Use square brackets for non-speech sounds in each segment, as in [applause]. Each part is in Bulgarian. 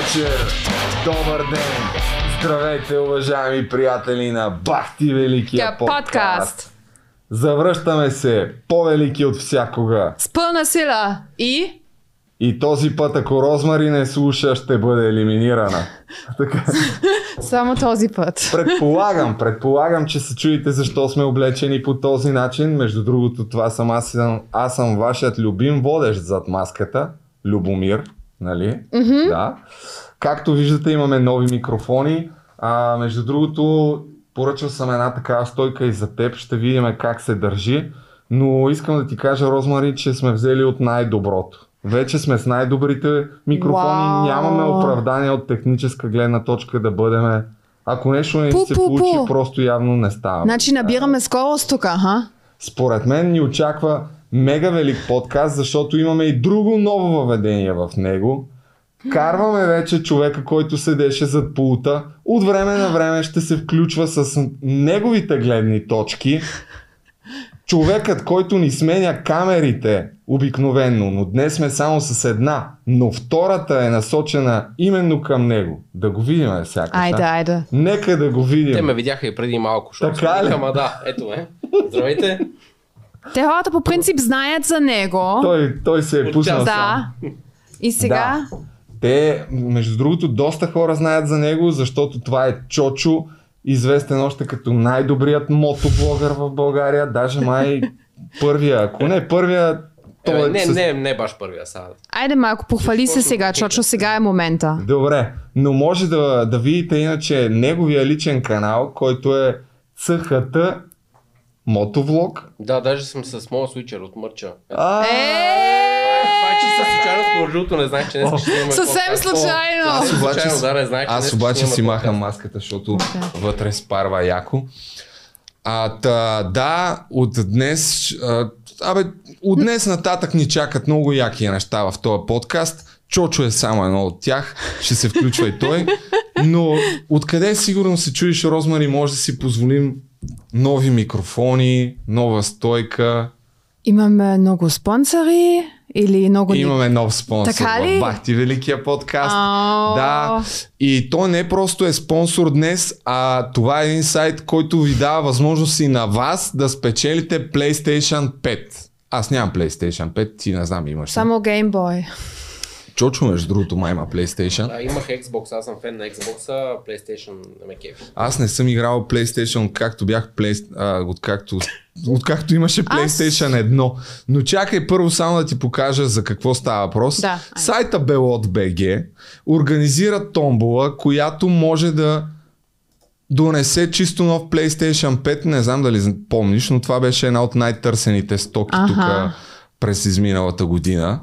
вечер, добър ден, здравейте, уважаеми приятели на Бахти Великия подкаст. подкаст. Завръщаме се, по-велики от всякога. С пълна сила и... И този път, ако Розмари не слуша, ще бъде елиминирана. Така, [laughs] Само този път. предполагам, предполагам, че се чуете защо сме облечени по този начин. Между другото, това съм аз, аз съм вашият любим водещ зад маската, Любомир, нали? Мгм. Да. Както виждате, имаме нови микрофони. А, между другото, поръчал съм една такава стойка и за теб. Ще видим как се държи. Но искам да ти кажа, Розмари, че сме взели от най-доброто. Вече сме с най-добрите микрофони. Вау! Нямаме оправдание от техническа гледна точка да бъдеме. Ако нещо не Пу, се пу, получи, пу. просто явно не става. Значи набираме скорост тук, ха? Според мен ни очаква мега велик подкаст, защото имаме и друго ново въведение в него. Карваме вече човека, който седеше зад пулта. От време на време ще се включва с неговите гледни точки. Човекът, който ни сменя камерите обикновенно, но днес сме само с една, но втората е насочена именно към него. Да го видим сякаш. а? Айде, айде. Нека да го видим. Те ме видяха и преди малко, Така ли? викам, а да, ето ме. Здравейте. Те хората по принцип знаят за него. Той, той се е пуснал сам. Да. И сега... Те, между другото, доста хора знаят за него, защото това е Чочо, известен още като най-добрият мотоблогър в България, даже май първия, ако не първия, той Е, не, с... не, не баш първия сега. Айде малко, похвали се сега, да Чочо, сега е момента. Добре, но може да, да видите иначе неговия личен канал, който е ЦХТ Мотовлог. Да, даже съм с моя свичер от мърча. А, Това е чиста случайност, между другото не знаех, че не ще снимаме Съвсем подкаст. случайно. Аз обаче случайно, си- да, не знаех, че Аз днес обаче си махам подкаст. маската, защото вътре спарва яко. А, та, да, от днес, а, абе, от днес нататък ни чакат много яки неща в този подкаст. Чочо е само едно от тях, ще се включва и той. Но откъде сигурно се чуеш, Розмари, може да си позволим нови микрофони, нова стойка. Имаме много спонсори или много... Имаме нов спонсор Така ли? в Бахти Великия подкаст. Ау. Да, и той не просто е спонсор днес, а това е един сайт, който ви дава възможност и на вас да спечелите PlayStation 5. Аз нямам PlayStation 5, ти не знам имаш. Само геймбой. Чочо, между другото, май има PlayStation. Да, имах Xbox, аз съм фен на Xbox, PlayStation не ме кефи. Аз не съм играл PlayStation, както бях Play... а, откакто, откакто имаше PlayStation 1. Но чакай първо само да ти покажа за какво става въпрос. Да. Сайта Belot.bg организира томбола, която може да донесе чисто нов PlayStation 5. Не знам дали помниш, но това беше една от най-търсените стоки тук през изминалата година.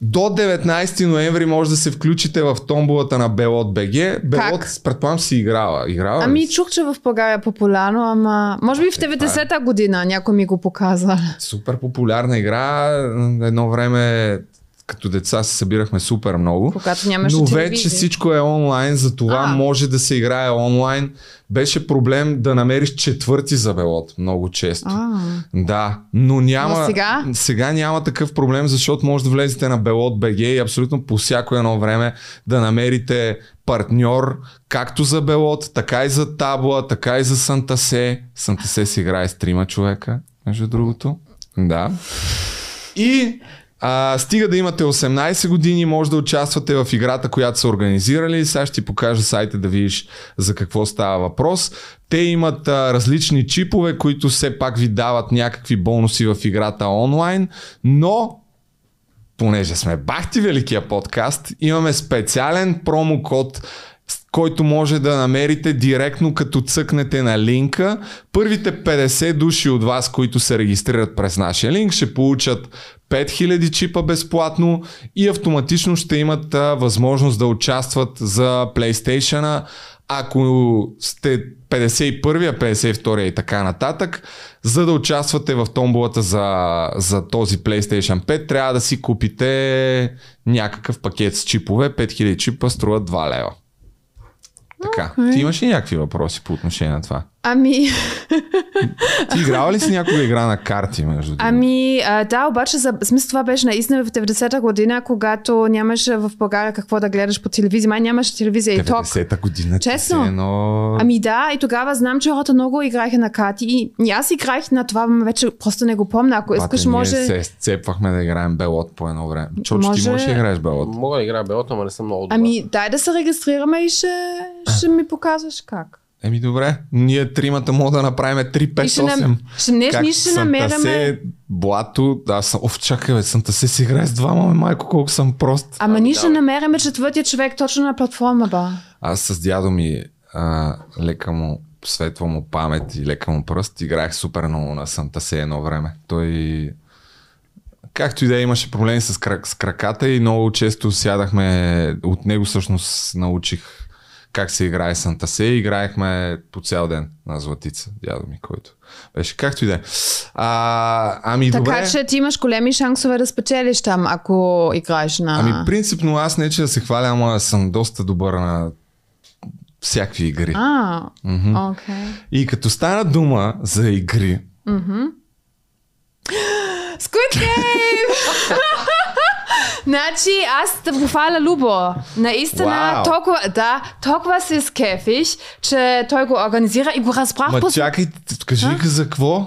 До 19 ноември може да се включите в томболата на Belot.bg. Белот, предполагам, си играла. играла ли Ами си? чух, че в България е популярно, ама... Може би в 90-та година някой ми го показа. Супер популярна игра. Едно време като деца се събирахме супер много. Когато нямаше Но вече телевизия. всичко е онлайн, затова А. може да се играе онлайн. Беше проблем да намериш четвърти забелот много често. А, Да, но няма. Но сега? сега няма такъв проблем, защото може да влезете на Belot.bg и абсолютно по всяко едно време да намерите партньор, както за Белот, така и за Табла, така и за Сантасе. Сантасе се играе с трима човека, между другото. Да. И а, стига да имате 18 години, може да участвате в играта, която са организирали. Сега ще ти покажа сайта да видиш за какво става въпрос. Те имат а, различни чипове, които все пак ви дават някакви бонуси в играта онлайн, но понеже сме бахти великия подкаст, имаме специален промокод, който може да намерите директно като цъкнете на линка. Първите 50 души от вас, които се регистрират през нашия линк, ще получат 5000 чипа безплатно и автоматично ще имат а, възможност да участват за PlayStation. Ако сте 51-я, 52-я и така нататък, за да участвате в томболата за, за този PlayStation 5, трябва да си купите някакъв пакет с чипове. 5000 чипа струват 2 лева. Така. Окей. Ти имаш ли някакви въпроси по отношение на това? Ами, [laughs] Ти играла ли си някога игра на карти, между ами а, да, обаче за смисъл това беше наистина в 90-та година, когато нямаше в България какво да гледаш по телевизия. Май нямаше телевизия и ток. 90-та година. Честно? Едно... Ами да, и тогава знам, че хората много играеха на карти и, и аз играех на това, но вече просто не го помня. Ако искаш, Бате, може... Ние се сцепвахме да играем белот по едно време. Чочо, Може- ти можеш да играеш белот. Мога да играя белото, ама не съм много добър. Ами дай да се регистрираме и ще, ще ми показваш как. Еми добре, ние тримата мога да направим 3, И ще, 5, 8. нам... ще, не, Как ние ще намеряме... Се, Блато, да, съм, оф, чакай, бе, Санта се си играе с двама, майко, колко съм прост. Ами ние ще давай. намериме четвъртия човек точно на платформа, ба. Аз с дядо ми, а, лека му, светва му памет и лека му пръст, играех супер много на Санта Се едно време. Той, както и да е, имаше проблеми с, крак, с краката и много често сядахме, от него всъщност научих как се играе Санта Се и играехме по цял ден на Златица, дядо ми, който беше както и да е. Ами Така добре. че ти имаш големи шансове да спечелиш там, ако играеш на... Ами принципно аз не че да се хваля, ама съм доста добър на всякакви игри. А, окей. И като стана дума за игри, [gasps] Squid Game! [laughs] Значи, аз да Любо. Наистина, Вау. толкова, да, толкова се скефих, че той го организира и го разбрах ма по... чакай, кажи за какво?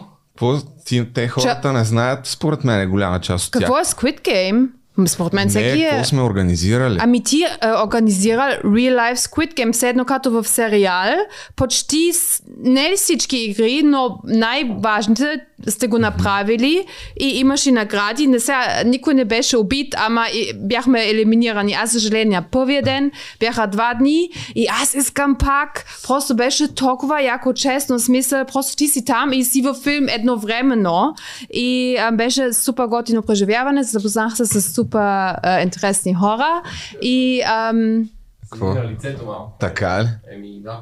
те хората не знаят, според мен е голяма част от Какво тях. е Squid Game? Според мен всеки е... какво сме организирали? Ами ти е, организира Real Life Squid Game, все едно като в сериал. Почти, с- не всички игри, но най-важните сте го направили и имаш и награди. Не сега, никой не беше убит, ама и бяхме елиминирани. Аз съжаление, първия ден бяха два дни и аз искам пак. Просто беше толкова яко честно, смисъл, просто ти си там и си във филм едновременно и а, беше супер готино преживяване. Запознах се с супер а, интересни хора и ам, Какво? Лицето малко. Така ли? Еми, да.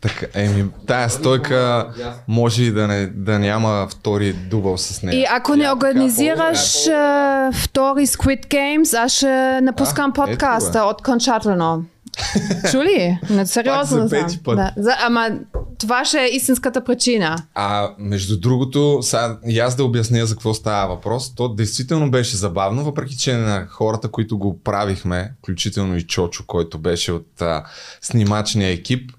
Така, еми, тая стойка може и да, не, да няма втори дубъл с нея. И ако не организираш а, втори Squid Games, аз ще напускам А, ето подкаста окончателно. [laughs] Чули? Не, сериозно. за пети път. Да. За, ама това ще е истинската причина. А между другото, сега и аз да обясня за какво става въпрос, то действително беше забавно, въпреки че на хората, които го правихме, включително и Чочо, който беше от а, снимачния екип,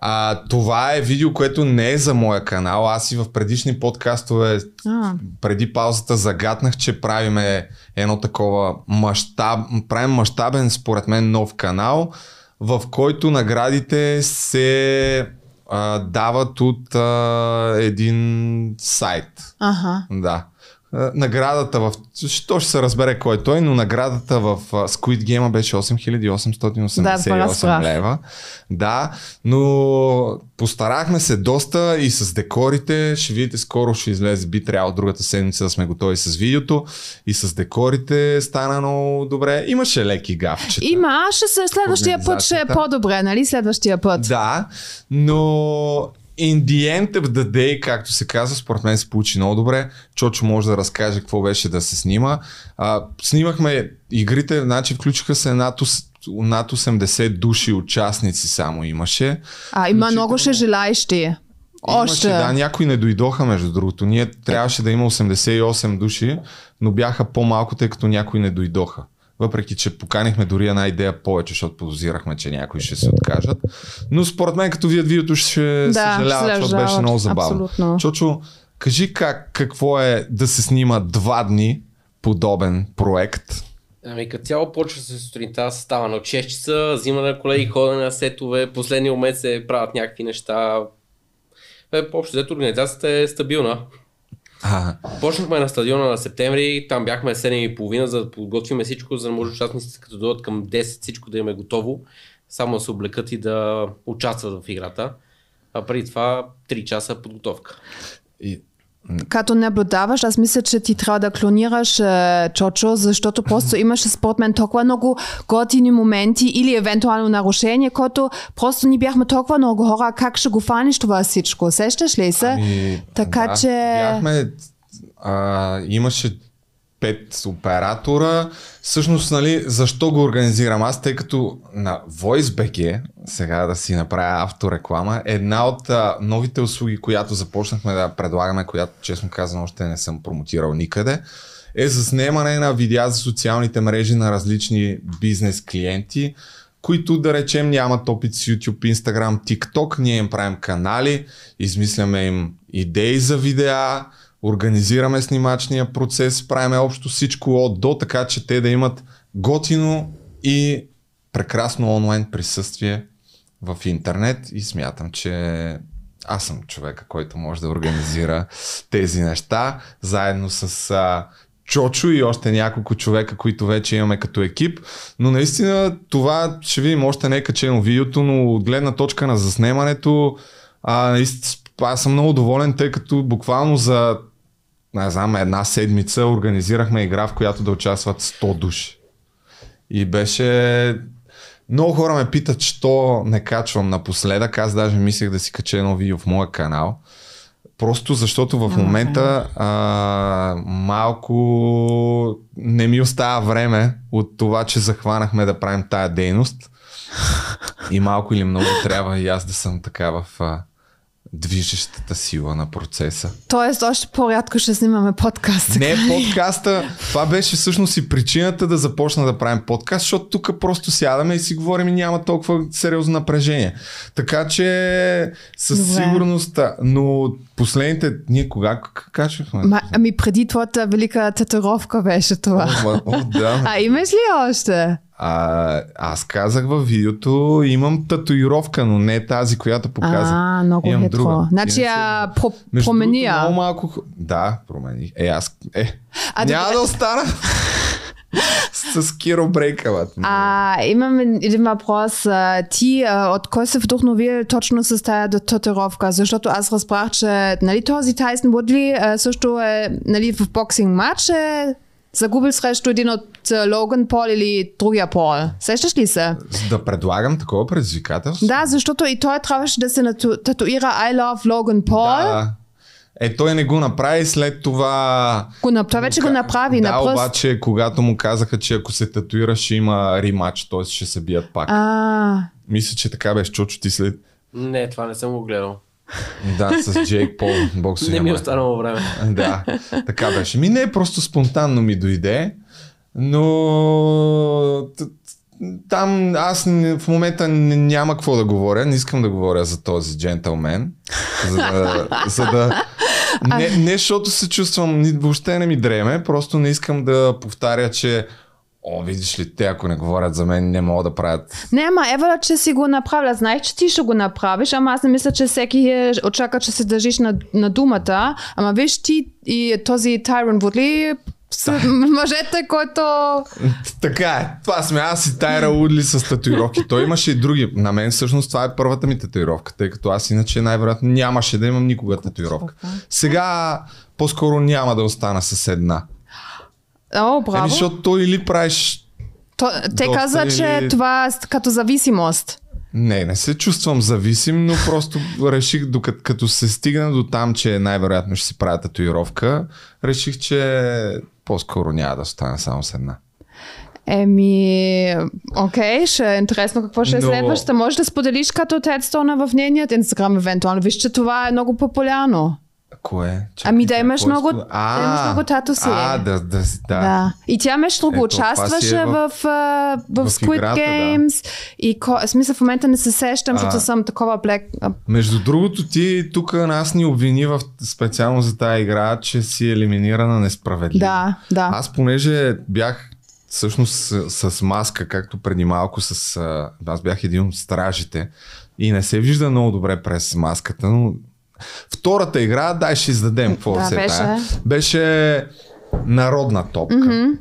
а, това е видео, което не е за моя канал. Аз и в предишни подкастове А. преди паузата загатнах, че правиме едно такова мащаб, правим мащабен, според мен, нов канал, в който наградите се а, дават от а, един сайт. Ага. Да. А, Наградата в... Що ще се разбере кой е той, но наградата в Squid Game беше 8888 Да, разбрах. лева. Да, но постарахме се доста и с декорите. Ще видите, скоро ще излезе. Би трябвало другата седмица да сме готови с видеото. И с декорите стана много добре. Имаше леки гафчета. Има, ще се, следващия път ще е по-добре, нали? Следващия път. Да, но in the end of the day, както се казва, според мен се получи много добре. Чочо може да разкаже какво беше да се снима. А, снимахме игрите, значи включиха се над, над 80 души участници само имаше. А, има Включително- много ще желаещи. Имаше, Още. да, някои не дойдоха, между другото. Ние трябваше да има 88 души, но бяха по-малко, тъй като някои не дойдоха. Въпреки, че поканихме дори една идея повече, защото подозирахме, че някои ще се откажат. Но според мен, като видят видеото, ще Да, съжаляват, защото беше много забавно. Абсолютно. Чочо, кажи как, какво е да се снима два дни подобен проект. Ами като цяло почва се сутринта, става на 6 часа, взима на колеги, ходене на сетове, последния момент се правят някакви неща. Е, общо взето организацията е стабилна. А, Почнахме на стадиона на септември, там бяхме 7.30, за да подготвим всичко, за да може участниците като дойдат към 10 всичко да им е готово, само да се облекат и да участват в играта. А преди това 3 часа подготовка. и, Като наблюдаваш, аз мисля, че ти трябва да клонираш е, Чочо, защото просто имаше според мен толкова много готини моменти или евентуално нарушение, което просто ни бяхме толкова много хора, как ще го фаниш това всичко? Сещаш ли се? Ами, така да, че... Бяхме, а, имаше пет оператора. Всъщност, нали, защо го организирам аз, тъй като на VoiceBG, сега да си направя автореклама, една от а, новите услуги, която започнахме да предлагаме, която честно казано още не съм промотирал никъде, е за снимане на видеа за социалните мрежи на различни бизнес клиенти, които да речем нямат опит с YouTube, Instagram, TikTok. Ние им правим канали, измисляме им идеи за видеа, организираме снимачния процес, правиме общо всичко от до, така че те да имат готино и прекрасно онлайн присъствие в интернет и смятам, че аз съм човека, който може да организира тези неща, заедно с а, Чочо и още няколко човека, които вече имаме като екип. Но наистина това ще видим, още не е качено видеото, но от гледна точка на заснемането, а, аз съм много доволен, тъй като буквално за не знам, една седмица организирахме игра, в която да участват 100 души. И беше... Много хора ме питат, що не качвам напоследък. Аз даже мислех да си кача едно видео в моя канал. Просто защото в момента а, малко не ми остава време от това, че захванахме да правим тая дейност. И малко или много трябва и аз да съм така в а, движещата сила на процеса. Тоест, още по-рядко ще снимаме подкаст. Не подкаста. Това беше всъщност и причината да започна да правим подкаст, защото тук просто сядаме и си говорим и няма толкова сериозно напрежение. Така че със Добре. сигурност, но последните дни кога качвахме? Ма, ами преди твоята велика татуировка беше това. О, о, да. А имаш ли още? А, аз казах във видеото, имам татуировка, но не тази, която показах. А, много имам хитро. друга. Значи я про- промени я. Много малко... Да, промени. Е, аз... Е, а, няма добре. да остана. [laughs] с Киро Брейкават. А, имам един въпрос. Ти от кой се вдохновил точно с тази татуировка? Защото аз разбрах, че нали, този Тайсън Вудли също е нали, в боксинг матч е загубил срещу един от Логан Пол или другия Пол. Сещаш ли се? Да предлагам такова предизвикателство? Да, защото и той трябваше да се татуира I love Logan Paul. Да. Е, той не го направи след това... Го, той вече го направи да, на пръст. обаче, когато му казаха, че ако се татуира, ще има римач, т.е. ще се бият пак. А. Мисля, че така беше, Чочо, ти след... Не, това не съм го гледал. Да, с Джейк Пол, боксинг. Не ми е останало време. [laughs] Да, така беше. Ми не, просто спонтанно ми дойде, но там аз в момента няма какво да говоря, не искам да говоря за този джентълмен, за да, за да [laughs] не, не защото се чувствам, въобще не ми дреме, просто не искам да повтаря, че О, видиш ли, те ако не говорят за мен, не могат да правят. Не, ама Ева, че си го направила. Знаеш, че ти ще го направиш, ама аз не мисля, че всеки е, очака, че се държиш на, на думата. Ама виж ти и този Тайрон Вудли с мъжете, който... Така е. Това сме аз и Тайра Удли с татуировки. Той имаше и други. На мен всъщност това е първата ми татуировка, тъй като аз иначе най-вероятно нямаше да имам никога татуировка. Сега по-скоро няма да остана с една. О, браво. Еми, защото то или правиш... То, те казват, или... че това е като зависимост. Не, не се чувствам зависим, но просто реших, докато като се стигна до там, че най-вероятно ще си правя татуировка, реших, че по-скоро няма да стане само с една. Еми, окей, ще е интересно какво ще е Но... следващата. Може да споделиш като тедстона в нейният инстаграм евентуално. Виж, че това е много популярно. Кое? Чакай, ами да имаш много, а, да имаш много тато си. А, да, да, да. да. И тя между другото участваше е в, в, в, в Squid играта, Games. Да. И ко, смисъл в момента не се сещам, защото съм такова блек. Между другото, ти тук нас ни обвини в, специално за тази игра, че си елиминирана несправедливо. Да, да. Аз понеже бях всъщност с, с маска, както преди малко с... Аз бях един от стражите и не се вижда много добре през маската, но Втората игра, дай ще издадем какво да, се беше. Тая. Беше народна топка. Mm-hmm.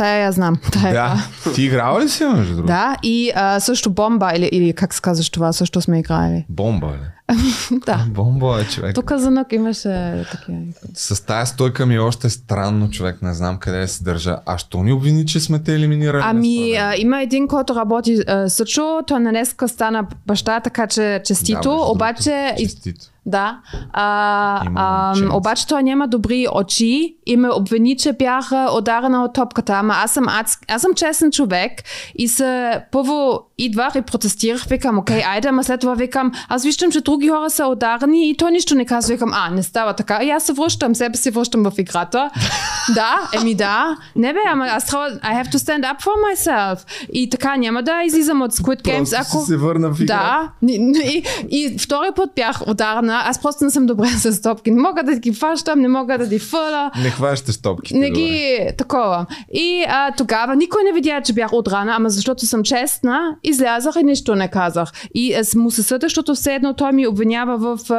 Тая я знам. [laughs] Тая да. Ти играла ли си, между другото? Да, и а, също бомба, или, или как се казваш това, също сме играли. [laughs] Бомба, ли? [laughs] да. Бомба е човек. Тук за нък имаше такива. С тази стойка ми е още странно, човек, не знам къде се държа. А що ни обвини, че сме те елиминирали? Ами, а, има един, който работи а, също, той на днеска стана баща, така че честито, да, обаче... Честито Да. А, а, обаче той няма добри очи и ме обвини, че бях ударена от топката. Ама аз съм, аз, аз съм честен човек и се първо идвах и протестирах. Викам, окей, айде, ама след това викам, аз виждам, че други хора са ударени и той нищо не казва. Викам, а, не става така. И аз се връщам, себе си връщам в играта. [laughs] да, еми да. Не бе, ама аз трябва, I have to stand up for myself. И така няма да излизам от Squid Games, Просто ако... се върна в игра. Да, и, и, и втори път бях ударена. Аз просто не съм добре [laughs] с топки. Не мога да ги фащам, не мога да ги фъла. Не хващаш топките. Не добре. ги такова. И а, тогава никой не видя, че бях удрана, ама защото съм честна, излязах и нищо не казах. И аз му се съда, защото все едно той ми обвинява в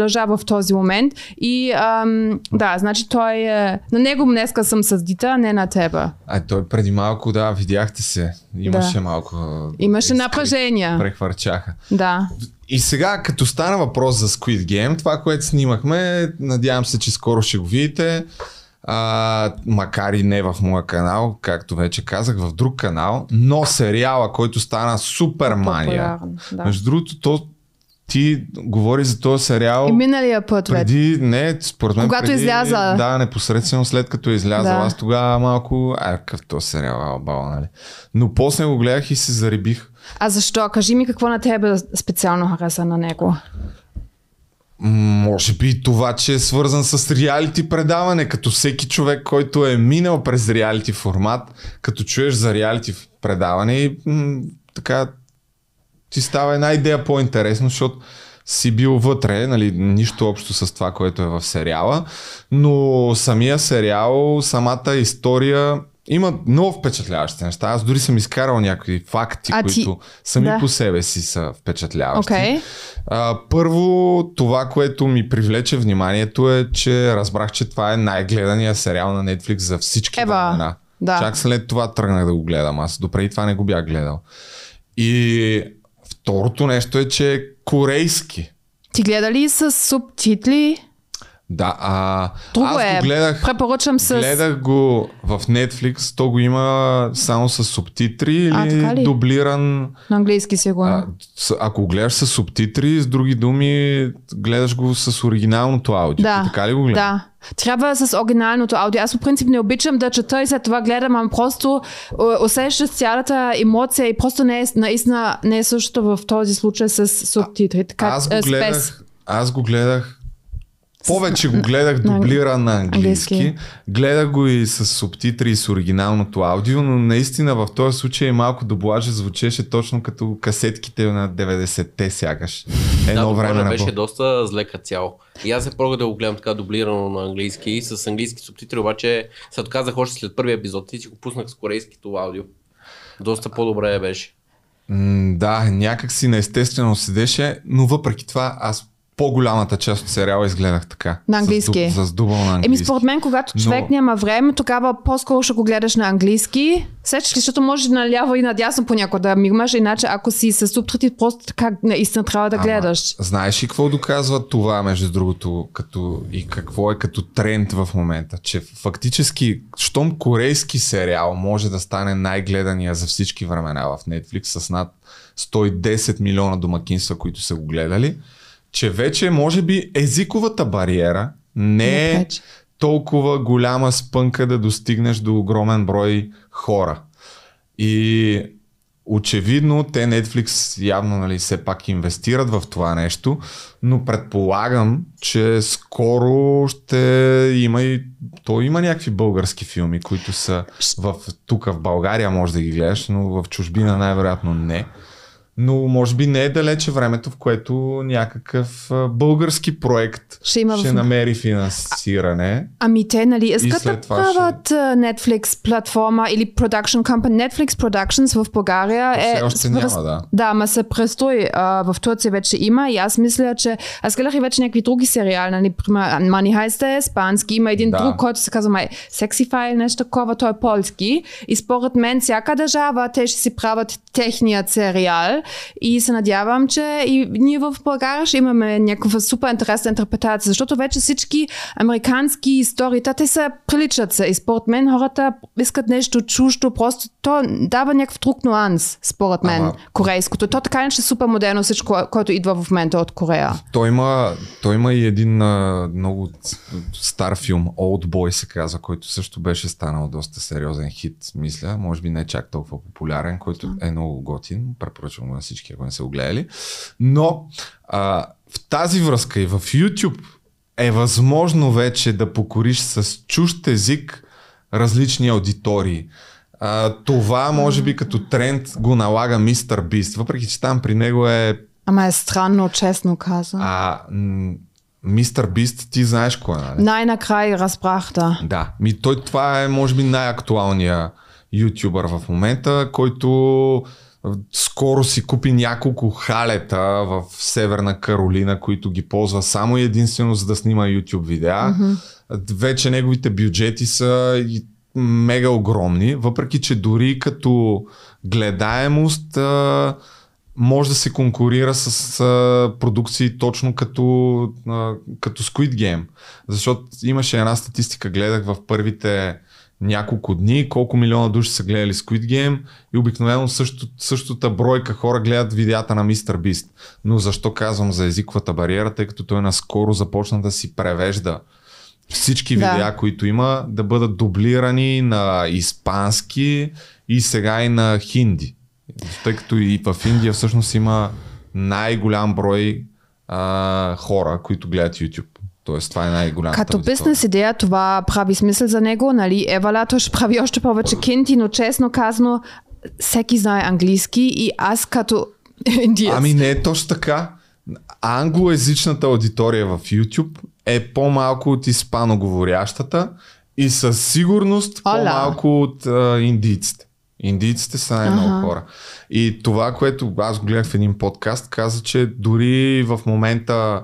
лъжа в този момент. И ам, да, значи той... Е, на него днеска съм съдита, а не на тебе. А той преди малко, да, видяхте се. Имаше Да. малко... Имаше напрежение. Прехвърчаха. Да. И сега, като стана въпрос за Squid Game, това, което снимахме, надявам се, че скоро ще го видите. А, макар и не в моя канал, както вече казах, в друг канал, но сериала, който стана супер мания. Да. Между другото, то, ти говори за този сериал И миналия път преди, не, според мен Когато преди, изляза. Да, непосредствено след като е излязъл. Да. Аз тогава малко, а, какъв този сериал, албал, нали? Но после го гледах и се зарибих. А защо? Кажи ми какво на тебе специално хареса на него. Може би това, че е свързан с реалити предаване, като всеки човек, който е минал през реалити формат, като чуеш за реалити предаване и м- така ти става една идея по-интересно, защото си бил вътре, нали, нищо общо с това, което е в сериала, но самия сериал, самата история има много впечатляващи неща. Аз дори съм изкарал някакви факти, А ти- които сами Да. по себе си са впечатляващи. Окей. А, първо, това, което ми привлече вниманието е, че разбрах, че това е най-гледания сериал на Netflix за всички Ева, времена. да. Чак след това тръгнах да го гледам. Аз допреди това не го бях гледал. И второто нещо е, че е корейски. Ти гледа ли с субтитли? Да, а Друго аз е. го гледах, Препоръчам с... гледах го в Netflix, то го има само с субтитри А, или така ли? дублиран На английски сигурно. А, с- ако го гледаш с субтитри, с други думи, гледаш го с оригиналното аудио. да. Така ли го гледаш? Да. Трябва с оригиналното аудио. Аз по принцип не обичам да чета и след това гледам, ама просто усещаш цялата емоция и просто не е, наистина не е същото в този случай с субтитри. Така, аз го е, без. гледах, аз го гледах повече го гледах дублиран на английски. Гледах го и с субтитри и с оригиналното аудио, но наистина в този случай малко дублажа звучеше точно като касетките на 90-те сякаш. Едно да, време на беше доста зле като цяло. И аз се пробвах да го гледам така дублирано на английски, с английски субтитри, обаче се отказах още след първия епизод и си го пуснах с корейското аудио. Доста по-добре беше. М, да, някак си неестествено седеше, но въпреки това аз по-голямата част от сериала изгледах така. На английски. С дубъл на английски. Еми, според мен, когато Но- човек няма време, тогава по-скоро ще го гледаш на английски. Сечеш ли, защото може наляво и надясно понякога да мигмаш, иначе ако си с субтитри, просто така наистина трябва да Ама, гледаш. Знаеш ли какво доказва това, между другото, като, и какво е като тренд в момента? Че фактически, щом корейски сериал може да стане най-гледания за всички времена в Netflix с над 110 милиона домакинства, които са го гледали, че вече може би езиковата бариера не е толкова голяма спънка да достигнеш до огромен брой хора. И очевидно те Netflix явно нали, все пак инвестират в това нещо, но предполагам, че скоро ще има и то има някакви български филми, които са в, тук в България може да ги гледаш, но в чужбина най-вероятно не. Но може би не е далече времето, в което някакъв а, български проект Ще има в- ще намери финансиране. Ами те, нали, искат да правят а, Netflix платформа или production company. Netflix Productions в България е... все още няма, да. Да, ма се престои. А, в Турция вече има и аз мисля, че... Аз гледах и вече някакви други сериали, нали, пример, Money Heist е испански, има един Да. друг, който се казва май Sexy File, нещо такова, той е полски. И според мен всяка държава, те ще си правят техният сериал и се надявам, че и ние в България ще имаме някаква супер интересна интерпретация, защото вече всички американски истории, те са приличат се и според мен хората искат нещо чуждо, просто то дава някакъв друг нюанс, според мен, Ама- корейското. То така не е супер модерно всичко, което идва в момента от Корея. Той има, той има и един а, много стар филм, Old Boy се казва, който също беше станал доста сериозен хит, мисля. Може би не чак толкова популярен, който е много готин. Препоръчвам го на всички, ако не са го гледали. Но а, в тази връзка и в YouTube е възможно вече да покориш с чужд език различни аудитории. А, това може би като тренд го налага Мистер Бист, въпреки че там при него е Ама е странно, честно казано. а Мистер Бист, ти знаеш кой е, нали? Най-накрая разбрах, да. Да. Ми той това е, може би, най-актуалният ютубър в момента, който скоро си купи няколко халета в Северна Каролина, които ги ползва само и единствено за да снима YouTube видеа. Вече неговите бюджети са мега огромни, въпреки че дори като гледаемост може да се конкурира с а, продукции точно като, а, като Squid Game. Защото имаше една статистика, гледах в първите няколко дни, колко милиона души са гледали Squid Game и обикновено също, същата бройка хора гледат видеята на Мистер Бист. Но защо казвам за езиковата бариера, тъй като той наскоро започна да си превежда всички Да. видеа, които има, да бъдат дублирани на испански и сега и на хинди. Тъй като и в Индия всъщност има най-голям брой а, хора, които гледат YouTube. Тоест това е най-голямата Като аудитория. бизнес идея това прави смисъл за него, нали? Евалато ще прави още повече кинти, но честно казано, всеки знае английски и аз като [laughs] индиец. Ами не е точно така. Англоязичната аудитория в YouTube е по-малко от испаноговорящата и със сигурност Ола. по-малко от а, индийците. Индийците са най-много Аха. хора. И това, което аз го гледах в един подкаст, каза, че дори в момента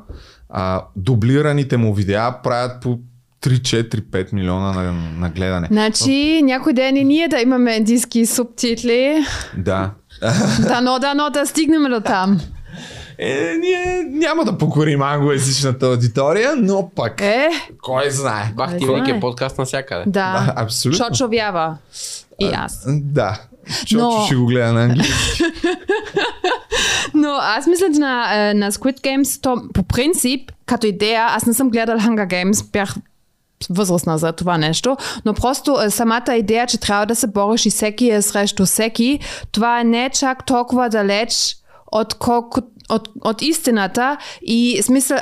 а, дублираните му видеа правят по 3-4-5 милиона на, на гледане. Значи, някой ден и ние да имаме индийски субтитли. Да. [laughs] Дано, дано да стигнем до там. Е, ние няма да покорим англоязичната аудитория, но пък Е, кой знае. Бах ти знае. великият подкаст навсякъде. Да, да. абсолютно. Чочо вява. И аз. Да. Чочо Но- ще го гледа на английски. [laughs] Но аз мисля, че на, е, на Squid Games, то по принцип, като идея, аз не съм гледал Hunger Games, бях възрастна за това нещо, но просто е, самата идея, че трябва да се бориш и всеки е срещу всеки, това не е чак толкова далеч от колко от, от истината и смисъл,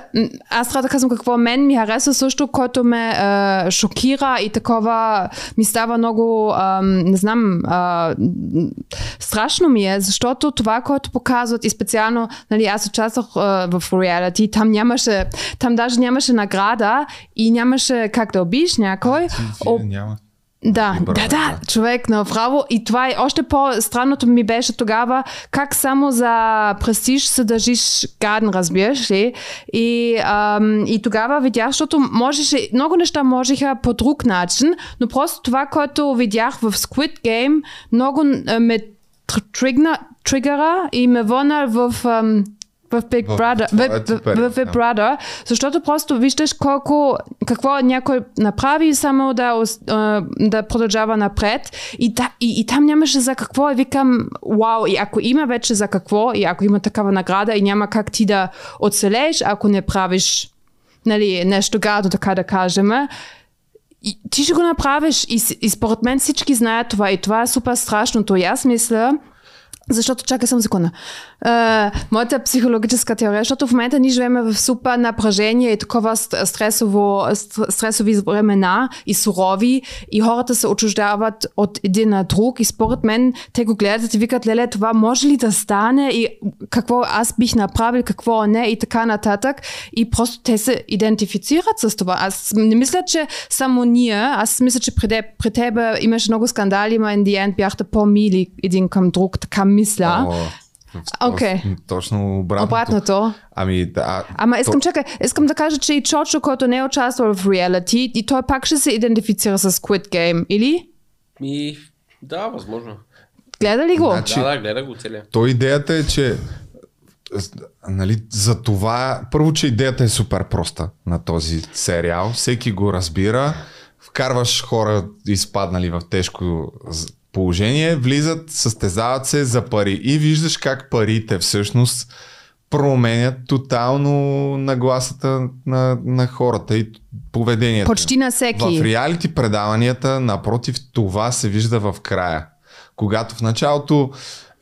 аз трябва да казвам какво мен ми хареса също, което ме е, шокира и такова ми става много, ам, не знам, м, страшно ми е, защото това, което показват и специално, нали, аз участвах а, в реалити, там нямаше, там даже нямаше награда и нямаше как да убиеш някой. О, Няма. Да, Добре, да, да, човек направо. И това е още по-странното ми беше тогава, как само за престиж се държиш гаден, разбираш ли? И, ам, и тогава видях, защото можеше, много неща можеха по друг начин, но просто това, което видях в Squid Game, много ме тр- тригна, тригъра и ме върна в... Ам, в Big В Brother, в, твоето в, в, в. Big Brother, защото просто виждаш колко, какво някой направи само да, да продължава напред и, та, и, и там нямаше за какво и викам, вау, и ако има вече за какво и ако има такава награда и няма как ти да оцелееш, ако не правиш нали, нещо гадно, така да кажем, и ти ще го направиш и, и според мен всички знаят това и това е супер страшното. И аз мисля, защото чакай съм секунда. Моята психологическа теория, защото в момента ние живеем в супер напрежение и такова ст- стресово, ст- стресови времена и сурови и хората се отчуждават от един на друг. И според мен те го гледат и викат, леле, това може ли да стане? И какво аз бих направил, какво не? и така нататък. И просто те се идентифицират с това. Аз не мисля, че само ние, аз мисля, че при, при тебе имаше много скандали, но in the end бяхте по-мили един към друг, така мисля. О, Окей. точно- Точно обратното. Обратното. Ами да. Ама искам, то- чакай, искам да кажа, че и Чочо, който не е участвал в реалити, и той пак ще се идентифицира с Squid Game, или? И да, възможно. Гледа ли го? Значи- Да, да, гледа го целия. То идеята е, че нали, за това, първо, че идеята е супер проста на този сериал. Всеки го разбира. Вкарваш хора, изпаднали в тежко положение, влизат, състезават се за пари и виждаш как парите всъщност променят тотално нагласата на, на хората и поведението. Почти на всеки. В реалити предаванията, напротив, това се вижда в края. Когато в началото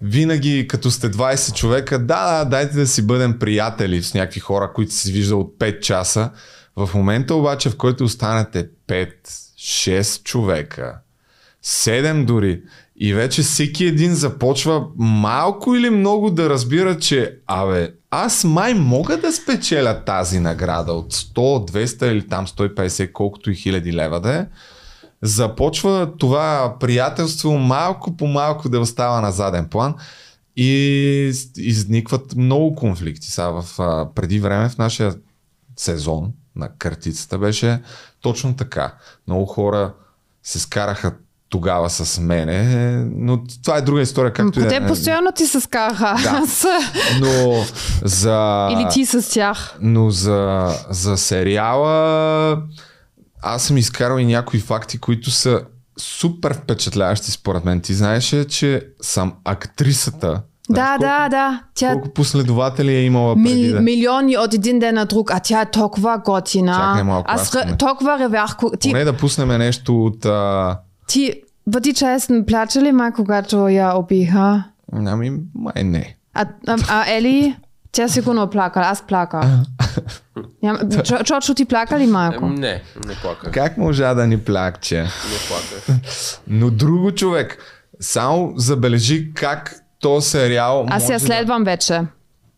винаги като сте 20 човека, да, да, дайте да си бъдем приятели с някакви хора, които си вижда от 5 часа. В момента обаче, в който останете 5, 6 човека, 7 дори, и вече всеки един започва малко или много да разбира, че абе, аз май мога да спечеля тази награда от 100, 200 или там 150, колкото и хиляди лева да е. Започва това приятелство малко по малко да остава на заден план и изникват много конфликти. Сега в, преди време в нашия сезон на картицата беше точно така. Много хора се скараха тогава с мене, но това е друга история, както Те е. постоянно ти се скараха. Да. [laughs] Но за... Или ти с тях. Но за, за сериала аз съм изкарал и някои факти, които са супер впечатляващи според мен. Ти знаеш, ли, че съм актрисата. Да, Знаеш да, да. Тя Колко, колко последователи е имала преди Мил, да... милиони от един ден на друг, а тя е толкова готина. Чакай малко, аз Аз ре- толкова ревях. Ти, Поне да пуснем нещо от... А... ти, бъди честен, плача ли ма, когато я убиха? Ами, май не. А, а, а Ели, тя сигурно плакала, аз плаках. Чочо, ти плака ли малко? Не, не плаках. Как можа да ни плакче? Не плаках. Но друго човек, само забележи как то сериал Аз я може да- следвам вече.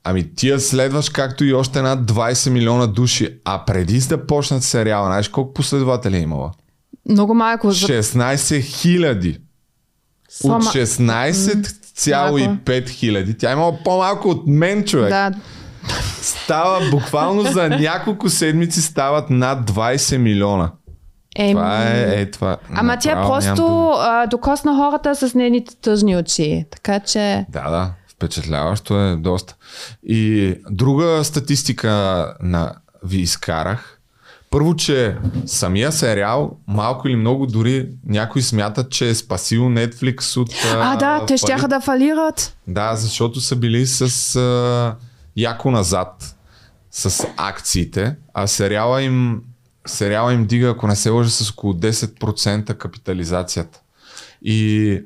Ами ти я следваш както и още над 20 милиона души, а преди да почнат сериала, знаеш колко последователи е имала? Много малко. За... 16 хиляди. От Сама- 16,5 хиляди. Тя е имала по-малко от мен, човек. Да, Става буквално за няколко седмици стават над 20 милиона. Еми, Това е, е това. Ама тя просто а, докосна хората с нейните тъжни очи. Така че... Да, да, впечатляващо е доста. И друга статистика на ви изкарах. Първо, че самия сериал, малко или много дори някои смятат, че е спасил Netflix от А, да, те пари. щяха да фалират. Да, защото са били с а, яко назад с акциите, а сериала им, сериала им дига, ако не се лъжа, с около 10% капитализацията. И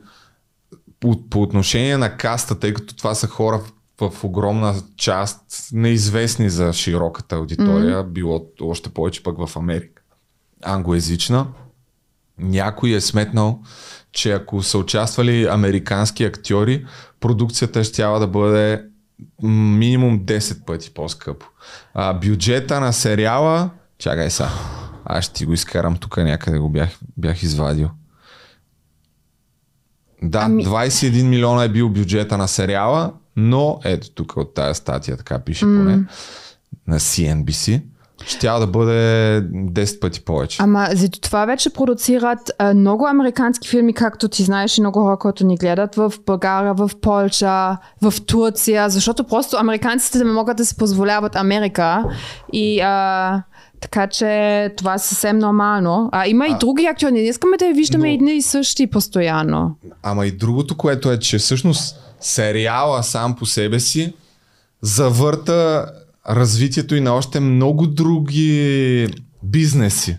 по, по отношение на каста, тъй като това са хора в, огромна част неизвестни за широката аудитория, mm-hmm. било още повече пък в Америка. Англоязична. Някой е сметнал, че ако са участвали американски актьори, продукцията ще да бъде минимум 10 пъти по-скъпо. А, бюджета на сериала, чакай са, аз ще ти го изкарам тук някъде го бях, бях извадил. Да, Ами- 21 милиона е бил бюджета на сериала, но ето тук от тази статия така пише поне на CNBC, ще да бъде 10 пъти повече. Ама за това вече продуцират а, много американски филми, както ти знаеш и много хора, които ни гледат в България, в Польша, в Турция, защото просто американците не могат да си позволяват Америка и а, така че това е съвсем нормално. А има и други актьори, не искаме да я виждаме Но- едни и същи постоянно. Ама и другото, което е, че всъщност сериала сам по себе си завърта развитието и на още много други бизнеси.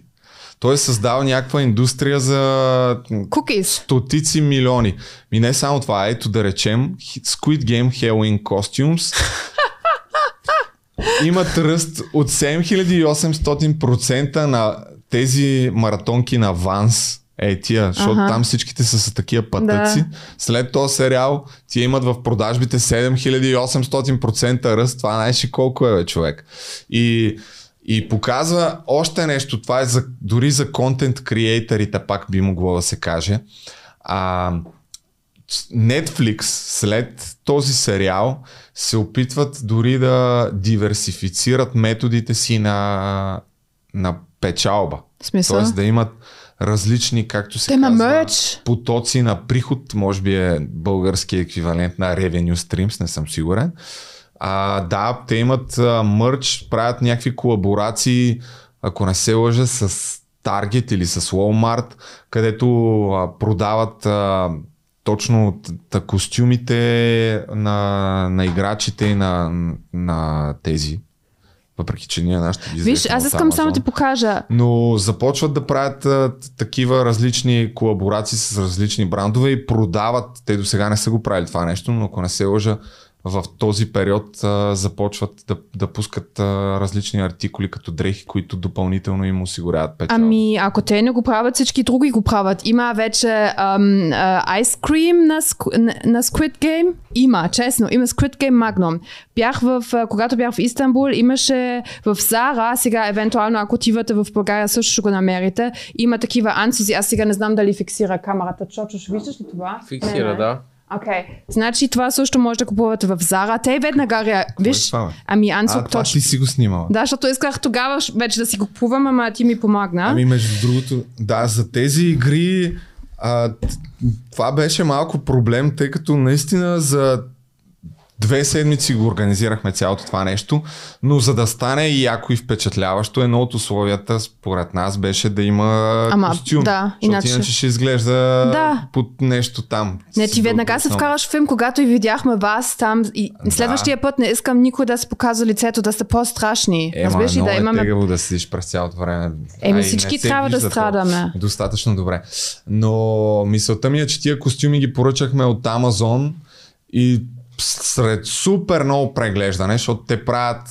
Той е създал някаква индустрия за Кукис. стотици милиони. И не само това, ето да речем Squid Game Halloween Costumes [laughs] имат ръст от 7800% на тези маратонки на Ванс. Е, тия, защото Аха. там всичките са с такива пътъци. Да. След този сериал, тия имат в продажбите 7800% ръст. Това знаеш ли колко е, бе, човек. И, и показва още нещо. Това е за, дори за контент креаторите, пак би могло да се каже. А, Netflix след този сериал се опитват дори да диверсифицират методите си на, на печалба. В смисъл? Тоест да имат различни, както се Те казва, мерч. потоци на приход, може би е български еквивалент на Revenue Streams, не съм сигурен. А, да, те имат а, мърч, правят някакви колаборации, ако не се лъжа, с Target или с Walmart, където а, продават а, точно т- т- костюмите на, на играчите и на, на тези. Въпреки, че ние нашите ги Виж, аз искам само ти покажа. Но започват да правят а, такива различни колаборации с различни брандове и продават. Те до сега не са го правили това нещо, но ако не се лъжа, в този период а, започват да, да пускат а, различни артикули като дрехи, които допълнително им осигуряват печалба. Ами, ако те не го правят, всички други го правят. Има вече ам, а, айскрим на, на, на Squid Game. Има, честно. Има Squid Game Magnum. Бях в, а, когато бях в Истанбул, имаше в Зара, сега евентуално ако отивате в България също ще го намерите, има такива анцузи. Аз сега не знам дали фиксира камерата. Чочо, ще виждаш ли това? Фиксира, Не, не. да. Окей. Okay. Значи това също може да купувате в Зара. Те веднага rea- Виж, това, бе? ами а, анцук това точно. ти си го снимала. Да, защото исках тогава вече да си го купувам, ама ти ми помогна. Ами между другото, да, за тези игри а, това беше малко проблем, тъй като наистина за две седмици го организирахме цялото това нещо, но за да стане и яко и впечатляващо, едно от условията според нас беше да има Ама, костюм. да, иначе- иначе ще изглежда Да. под нещо там. Не, ти веднага се вкараш в филм, когато и видяхме вас там. И следващия път не искам никой да се показва лицето, да сте по-страшни. Ема, Разбираш ли да е имаме... тегаво да седиш през цялото време. Еми, всички трябва да вижда то страдаме. Достатъчно добре. Но мисълта ми е, че тия костюми ги поръчахме от Амазон и сред супер много преглеждане, защото те правят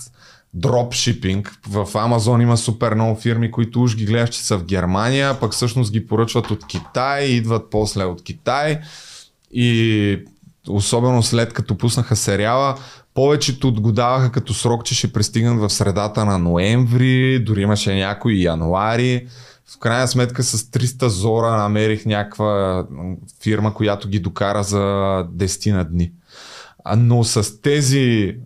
дропшипинг. В Амазон има супер много фирми, които уж ги гледаш, че са в Германия, пък всъщност ги поръчват от Китай, идват после от Китай и особено след като пуснаха сериала, повечето отгодаваха като срок, че ще пристигнат в средата на ноември, дори имаше някои януари. В крайна сметка с 300 зора намерих някаква фирма, която ги докара за 10 на дни. А, но с тези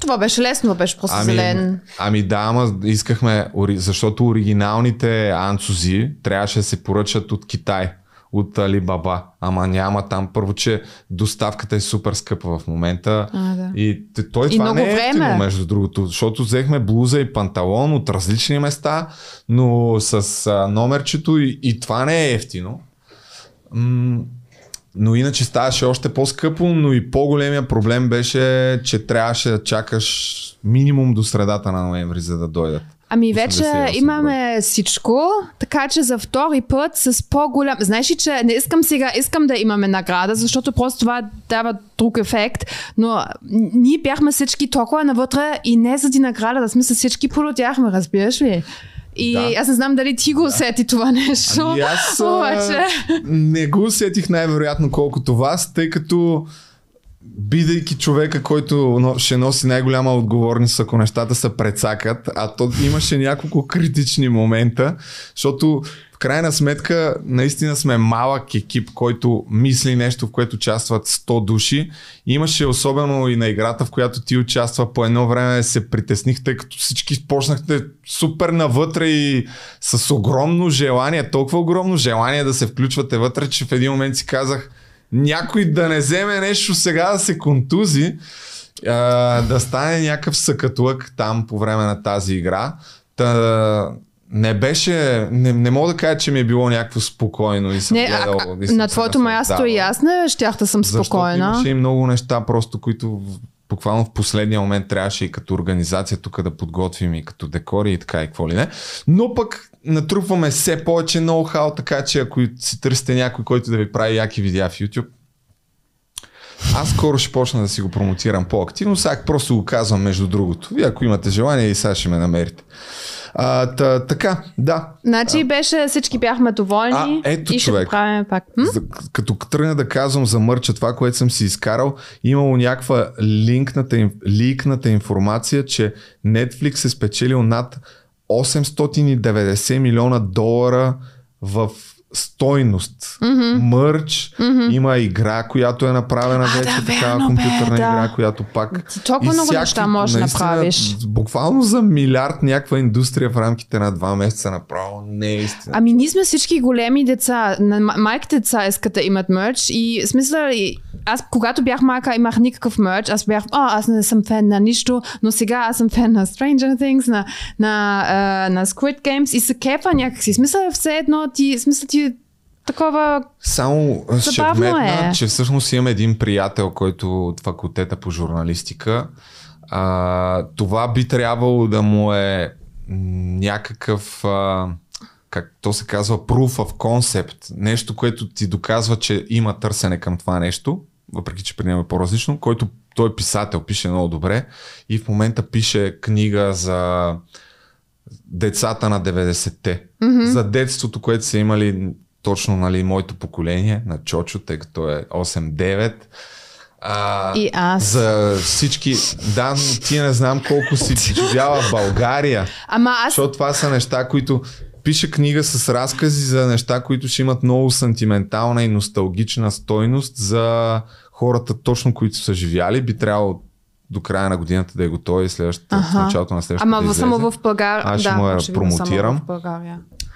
Това беше лесно, беше просто Ами, зелен. ами да, ама искахме, защото оригиналните анцузи трябваше да се поръчат от Китай, от Алибаба. Ама няма там. Първо, че доставката е супер скъпа в момента. А, да. И той И това не е ефтино, между другото, защото взехме блуза и панталон от различни места, но с а, номерчето и, и това не е ефтино. М- но иначе ставаше още по-скъпо, но и по-големия проблем беше, че трябваше да чакаш минимум до средата на ноември, за да дойдат. Ами вече 88 имаме всичко, така че за втори път с по-голям... Знаеш ли, че не искам сега, искам да имаме награда, защото просто това дава друг ефект, но ние бяхме всички толкова навътре и не заради награда, да сме се всички полудяхме, разбираш ли? И Да. аз не знам дали ти го усети това нещо. Ами аз [laughs] Обаче... не го усетих най-вероятно колкото вас, тъй като бидейки човека, който ще носи най-голяма отговорност, ако нещата се прецакат, а то имаше няколко критични момента, защото в крайна сметка наистина сме малък екип, който мисли нещо, в което участват 100 души. Имаше особено и на играта, в която ти участва по едно време се притесних, тъй като всички почнахте супер навътре и с огромно желание, толкова огромно желание да се включвате вътре, че в един момент си казах някой да не вземе нещо сега да се контузи, а, да стане някакъв съкатлък там по време на тази игра. Та, не беше, не, не мога да кажа, че ми е било някакво спокойно и съм Не, гледал. а, и съм на твоето място и аз не щях да съм Защото спокойна. имаше и много неща, просто които буквално в последния момент трябваше и като организация тук да подготвим и като декори и така и какво ли не. Но пък натрупваме все повече ноу-хау, така че ако си търсите някой, който да ви прави яки видеа в YouTube, аз скоро ще почна да си го промотирам по-активно, сега просто го казвам между другото. Вие ако имате желание и сега ще ме намерите. А, та, така, да. Значи беше, всички бяхме доволни А, ето и ще човек. го правим пак. М? За, като тръгна да казвам за мърча, това, което съм си изкарал, имало някаква линкната, ликната информация, че Netflix е спечелил над 890 милиона долара в стойност. Mm-hmm. Мърч, mm-hmm. има игра, която е направена А, вече, да, такава верно, бе, компютърна да. игра, която пак... Ти толкова много всякакви- неща можеш да направиш. Буквално за милиард някаква индустрия в рамките на два месеца направо не е истина. Ами ние сме всички големи деца. На ма- майките деца искат да имат мерч и смисъл, аз когато бях малка имах никакъв мерч. Аз бях, о, аз не съм фен на нищо, но сега аз съм фен на Stranger Things, на, на, а, на Squid Games и се кепа някакси. Смисъл все едно ти, смисъл ти такова... Само ще вметна, е. че всъщност имам един приятел, който от факултета по журналистика. А, това би трябвало да му е някакъв, а, как то се казва, proof of concept. Нещо, което ти доказва, че има търсене към това нещо, въпреки че при него е по-различно, който той е писател, пише много добре и в момента пише книга за децата на 90-те. Mm-hmm. За детството, което са имали точно нали, моето поколение на Чочо, тъй като е 8-9. А, И аз. За всички. Да, но ти не знам колко си [laughs] живяла България. Ама аз... Защото това са неща, които пише книга с разкази за неща, които ще имат много сантиментална и носталгична стойност за хората, точно които са живяли. Би трябвало до края на годината да е готова и следващата, в Аха. началото на следващата Ама да само в България. Аз ще да, му я промотирам.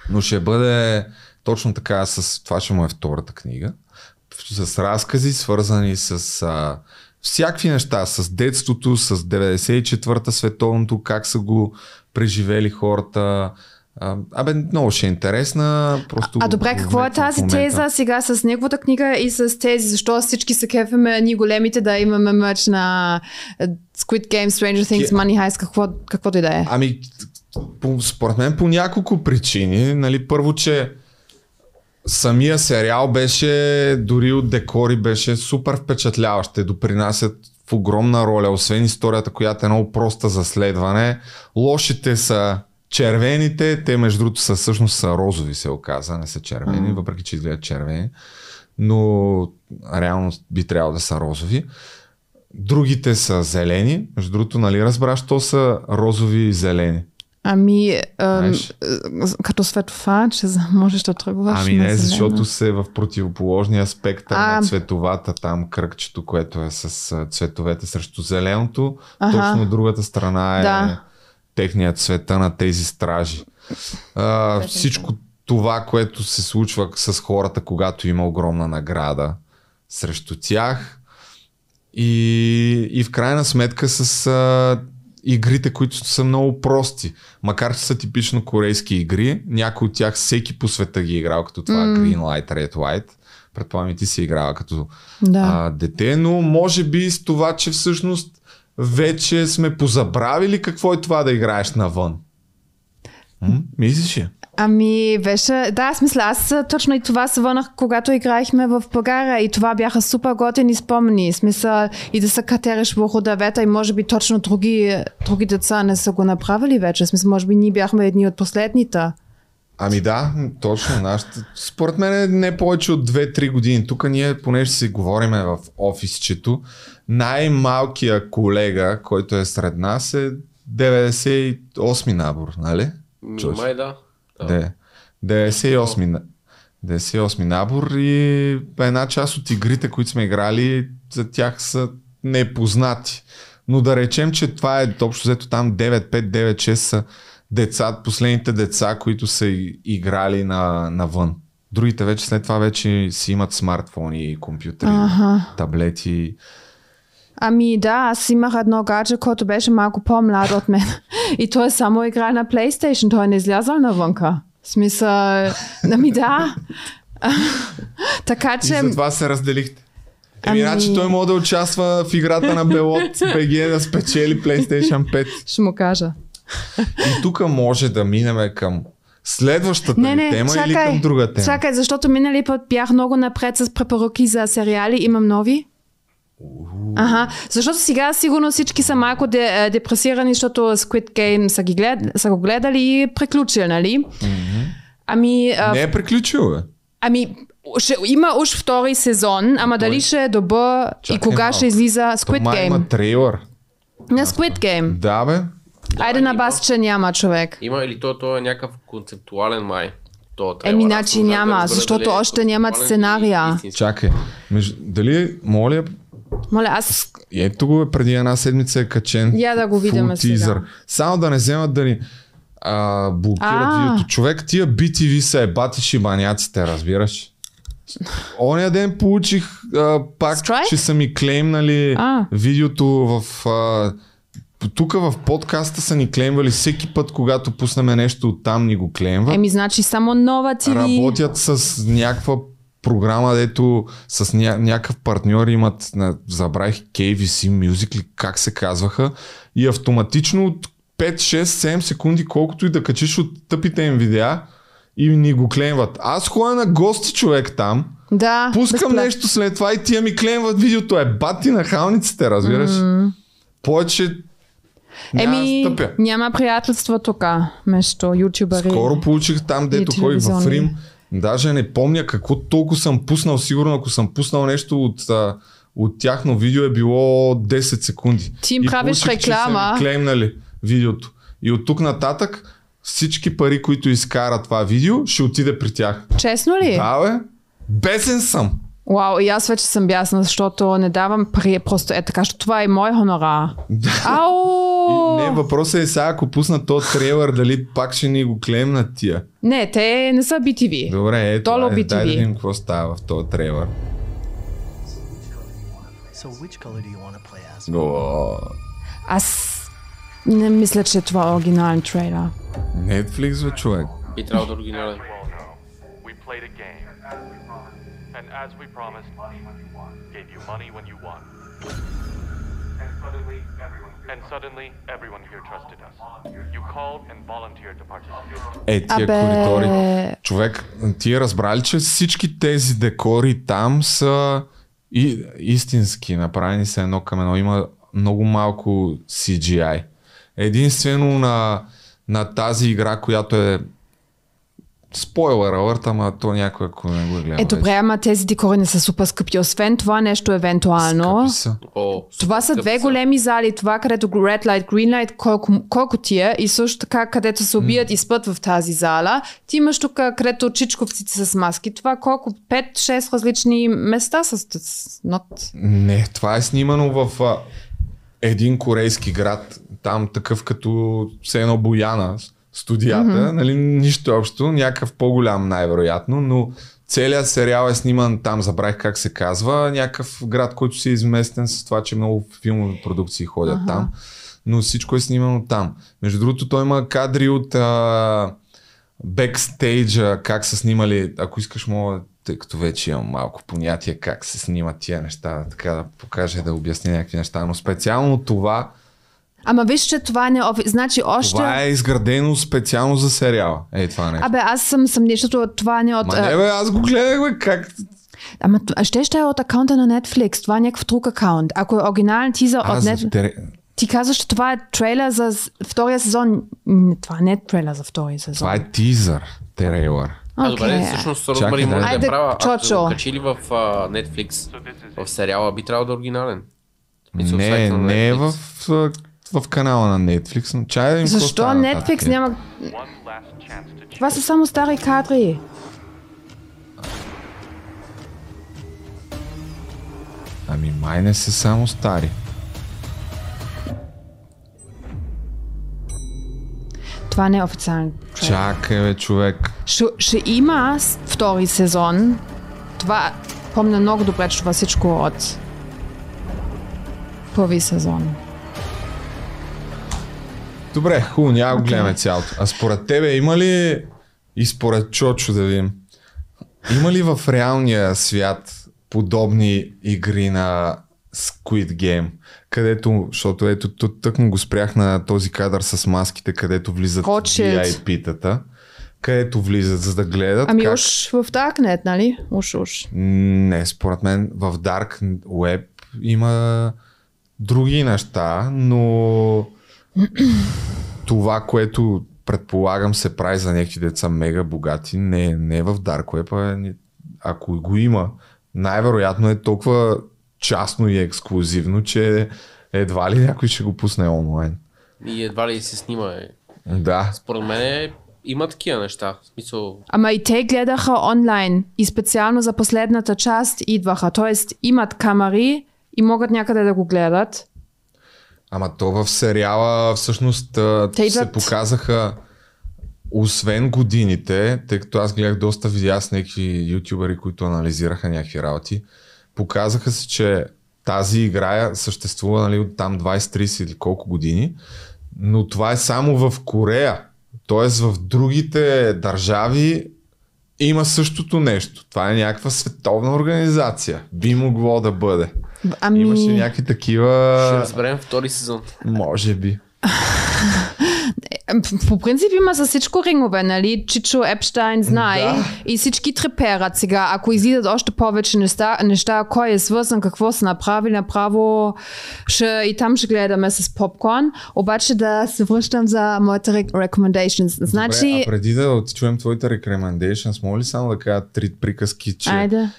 Но ще бъде точно така, с това ще му е втората книга. С разкази, свързани с а, всякакви неща, с детството, с 94-та световното, как са го преживели хората. Абе, много ще е интересна. Просто А добре, какво е тази теза сега с неговата книга и с тези? Защо всички се кефеме, ние големите да имаме мъч на е, Squid Game, Stranger Things, Money Heist, какво, каквото и да е? Ами, по, според мен по няколко причини. Нали, първо, че самия сериал беше, дори от декори, беше супер впечатляващ. Те допринасят в огромна роля, освен историята, която е много проста за следване. Лошите са червените, те между другото са всъщност са розови, се оказа, не са червени, въпреки че изглеждат червени. Но реално би трябвало да са розови. Другите са зелени. Между другото, нали разбраш, то са розови и зелени. Ами, ам, е, като светофар, че за- можеш да тръгваш Ами не, защото се в противоположния спектър А. на цветовата там кръгчето, което е с цветовете срещу зеленото. Аха. Точно другата страна е Да. техният цвета на тези стражи. А, всичко това, което се случва с хората, когато има огромна награда срещу тях и, и в крайна сметка с а, игрите, които са много прости. Макар че са типично корейски игри, някои от тях всеки по света ги е играл, като това mm. Green Light, Red Light. Предполагам и ти си играла като Да. а, дете, но може би с това, че всъщност вече сме позабравили какво е това да играеш навън. М? Мислиш ли? Ами, беше, да, аз мисля, аз точно и това се върнах, когато играехме в България и това бяха супер готини спомени. Смисъл и да се катериш върху дървета и може би точно други, други деца не са го направили вече. Смисъл, може би ние бяхме едни от последните. Ами да, точно. Нашата, според мен е не повече от 2-3 години. Тук ние, понеже си говориме в офисчето, най-малкият колега, който е сред нас е 98 набор, нали? Чуш? май да. Да. 98 на- 98 набор и една част от игрите, които сме играли, за тях са непознати. Но да речем, че това е общо взето там 9, 5, 9, 6 са деца, последните деца, които са играли на, навън. Другите вече след това вече си имат смартфони, компютъри, Аха. таблети. Ами да, аз имах едно гадже, който беше малко по-млад от мен. [laughs] И той само игра на PlayStation, той не излязъл навънка. В смисъл, ами да. [laughs] така И че... затова се разделихте. Еми, Ами- значи той може да участва в играта на Белот [laughs] BG да спечели PlayStation 5. Ще му кажа. И тук може да минеме към следващата Не, не, тема чакай, или към друга тема. чакай, защото минали път бях много напред с препоръки за сериали. Имам нови. Ага, защото сега сигурно всички са малко де, е, депресирани, защото Squid Game са, ги глед, са го гледали и приключили, нали? Ами, а, Не е приключил, бе. ами ще, има уж втори сезон, ама дали ще е добър и Чакай кога малко. ще излиза Squid май Game? има трейлър. На Squid Game. Да, бе. Айде на бас, че няма човек. Има или то, то е някакъв концептуален май. то. Еми, значи да няма, разбера защото дали е още нямат сценария. и истински. Чакай, между, дали, моля, Моля, аз ето го е преди една седмица е качен. Я да го видим teaser. Само да не вземат да ни а, блокират видеото. Човек, тия BTV са ебати шибаняците, разбираш? Оня ден получих а, пак, Strike? че са ми клеймнали А. видеото в... А, тук в подкаста са ни клеймвали всеки път, когато пуснем нещо оттам ни го клеймват. Еми, значи само нова ТВ. Работят с някаква програма, дето с ня- някакъв партньор имат, на, забравих KVC Music ли как се казваха и автоматично от 5, 6, 7 секунди, колкото и да качиш от тъпите им видеа и ни го клеймват. Аз ходя на гости човек там, Да. пускам безплатно. нещо след това и тия ми клеймват видеото. Е, бати на халниците, разбираш? Mm. Повече Еми, стъпя. няма приятелство тук между ютубъри. Скоро получих там, дето ходих в. Рим. Даже не помня какво толкова съм пуснал. Сигурно ако съм пуснал нещо от, а, от тяхно видео е било 10 секунди. Ти им И правиш получих, че са реклама. ми клеймнали видеото. И от тук нататък всички пари, които изкара това видео, ще отиде при тях. Честно ли? Да, бе. Бесен съм. Вау, и аз вече съм бясна, защото не давам при... Просто е така, защото това е мой хонорар. Ау! И, не, въпросът е сега, ако пусна този трейлър, дали пак ще ни го клеймнат тия. Не, те не са BTV. Добре, ето, Долу айде, дай да BTV. видим какво става в този трейлър. As? О, Аз не мисля, че това е оригинален трейлер. Netflix, бе, човек. Би трябвало да е оригинален. As we promised, gave you money when you won. And suddenly, everyone here trusted us. You called and volunteered to participate. Е, тия Абе, коридори. Човек, ти разбрали, че всички тези декори там са и, истински, направени са едно към едно. Има много малко CGI. Единствено на, на тази игра, която е спойлер алърт, ама то някой, ако не го е гледал. Е, добре, ама тези декори не са супер скъпи. Освен това нещо евентуално. са. О, Това са две големи зали. Това, където Red Light, Green Light, колко, колко ти е. И също така, където се убият и спът в тази зала. Ти имаш тук, където чичковците с маски. Това колко? 5-6 различни места с... с- Not... Не, това е снимано в а, един корейски град, там такъв като все едно Бояна, студията, mm-hmm. нали, нищо общо, някакъв по-голям най-вероятно, но целият сериал е сниман там, забравих как се казва, някакъв град, който си е изместен с това, че много филмови продукции ходят Аха. там, но всичко е снимано там. Между другото, той има кадри от а, бекстейджа, как са снимали, ако искаш мога, тъй като вече имам малко понятие как се снимат тия неща, така да покажа да обясня някакви неща, но специално това, Ама виж, че това не е... офи- Значи още... това е изградено специално за сериала. Ей, това нещо. Абе, аз съм защото това не е от... Ма не бе, аз го гледах бе, как... Ама ще ще е от акаунта на Netflix. Това е някакъв друг акаунт. Ако е оригинален тизър от Netflix... Ти казваш, че това е трейлер за втория сезон. Това не е трейлер за втория сезон. това е тизър, трейлър. А, добре, всъщност Розмари може да Айде, е права. Ако го качили в а, Netflix, в сериала, би трябвало да е оригинален. Не, не е в. В, канала на Netflix, видим какво Защо. Netflix няма... Chance to Това са само стари кадри. Ами май не са само стари. Това не е официален трейлер. Чакай бе, човек. Ще, ще има втори сезон. Това помня много добре, че това всичко от първи сезон. Добре, хубаво, няма го гледаме цялото. А според тебе има ли и според Чочо да видим, има ли в реалния свят подобни игри на Squid Game, където, защото ето тък му го спрях на този кадър с маските, където влизат. VIP-тата, където влизат за да гледат Ами как... уж в Darknet, нали? Уж, уж. Не, според мен в Dark Web има други неща, но [clears throat] това, което предполагам се прави за някакви деца мега богати, не, не е в Dark Web, а ако го има, най-вероятно е толкова частно и ексклюзивно, че едва ли някой ще го пусне онлайн. И едва ли се снима. Е. Да, Според мен е има такива неща. В смисъл, Ама и те гледаха онлайн и специално за последната част идваха. Тоест имат камери и могат някъде да го гледат. Ама то в сериала всъщност Те се идват- показаха освен годините, тъй като аз гледах доста видеа с някакви ютубери, които анализираха някакви работи, показаха се, че тази игра съществува нали, от там 20-30 или колко години, но това е само в Корея. Тоест в другите държави има същото нещо. Това е някаква световна организация. Би могло да бъде. Ами... Имаше някакви такива... ще разберем втори сезон. Може би. [laughs] По принцип има за всичко рингове, нали? Чичо Епштайн знае Да. и всички треперат сега. Ако излизат още повече неща, неща кой е свързан, какво са направили, направо ще, и там ще гледаме с попкорн. Обаче да се връщам за моите recommendations. Значи, Добре, а преди да чуем твоите recommendations, моля ли само да кажа три приказки, че айде.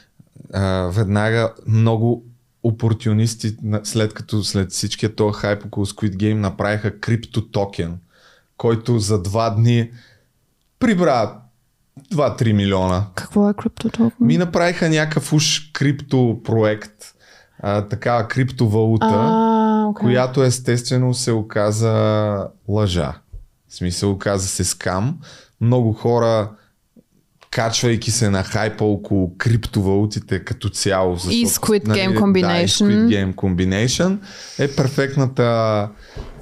а, веднага много опортунисти, след като след всичкия този хайп около Squid Game направиха криптотокен, който за два дни прибра 2-3 милиона. Какво е криптоток? Ми направиха някакъв уж крипто проект, а, такава криптовалута. А, окей. която естествено се оказа лъжа. В смисъл оказа се скам. Много хора качвайки се на хайпа около криптовалутите като цяло. защото, И Squid Game Да, и Combination. Squid Game Combination е перфектната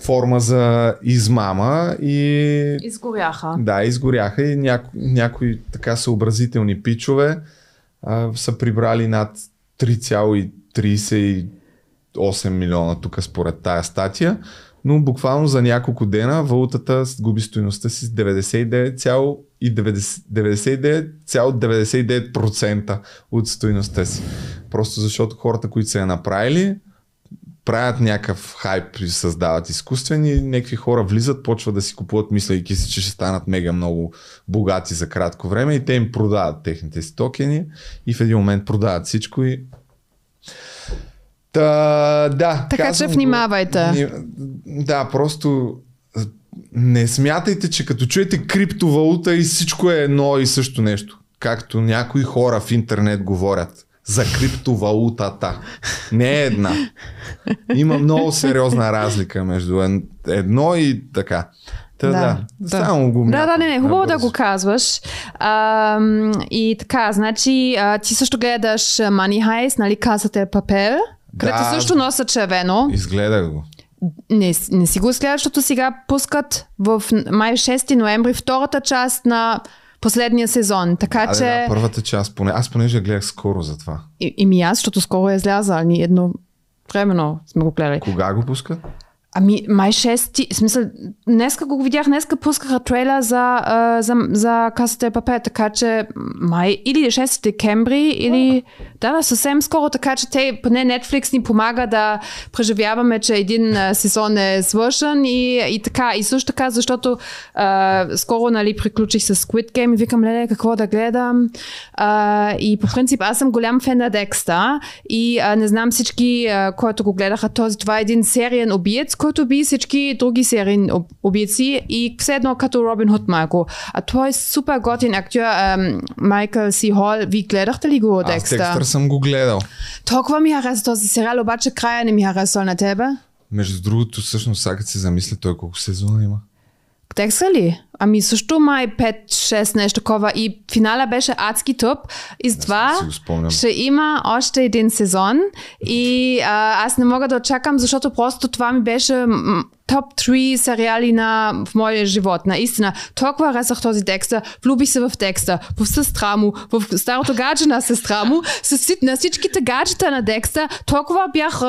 форма за измама и Изгоряха. да, изгоряха и няко, някои така съобразителни пичове а, са прибрали над 3,38 милиона тук според тая статия, но буквално за няколко дена валутата губи стоеността си с 99,90 и 90 99,99% от стоеността си. Просто защото хората, които са я направили, правят някакъв хайп и създават изкуствени, някакви хора влизат, почват да си купуват, мислейки си, че ще станат мега много богати за кратко време и те им продават техните си токени и в един момент продават всичко и Та, да. Така че го- внимавайте. Ни- Да, просто не смятайте, че като чуете криптовалута и всичко е едно и също нещо. Както някои хора в интернет говорят за криптовалутата. Не е една. Има много сериозна разлика между едно и така. Та, да, да. Само го Да, да, не, не, хубаво да набързо. го казваш. А, и така, значи, а, ти също гледаш Money Heist, нали, Касата е папел, където Да. също носа червено. Изгледах го. Не, не си го изгледаш, защото сега пускат в май 6 ноември втората част на последния сезон. Така А, че... да, първата част, поне, аз понеже гледах скоро за това. И, и ми аз, защото скоро е изляза. Ние едно времено сме го гледали. Кога го пускат? Ами, май 6, в смисъл, днеска го видях, днеска пускаха трейлер за, а, за, за Касата е папе, така че май или 6 декември, или да, да, съвсем скоро, така че те, поне Netflix ни помага да преживяваме, че един а, сезон е свършен и, и така, и също така, защото а, скоро, нали, приключих с Squid Game и викам, леле, какво да гледам? А, и по принцип аз съм голям фен на Декста и а, не знам всички, а, които го гледаха, този, това е един сериен убиец, който би всички други сериен об- убийци и все едно като Робин Худ малко. А той е супер готин актьор, Майкъл Си Хол. Ви гледахте ли го Аз Декста? Декстър съм го гледал. Толкова ми хареса този сериал, обаче края не ми хареса на тебе. Между другото, всъщност, сега се замисля, той колко сезона има. Текста ли? Ами също май 5-6 нещо такова и финала беше адски тъп и с това си го спомням. ще има още един сезон и а, аз не мога да очакам, защото просто това ми беше топ 3 сериали на, в моя живот. Наистина, толкова харесах този текста, влюбих се в текста, в сестра му, в старото гадже на сестра му, на всичките гаджета на Декста, толкова бях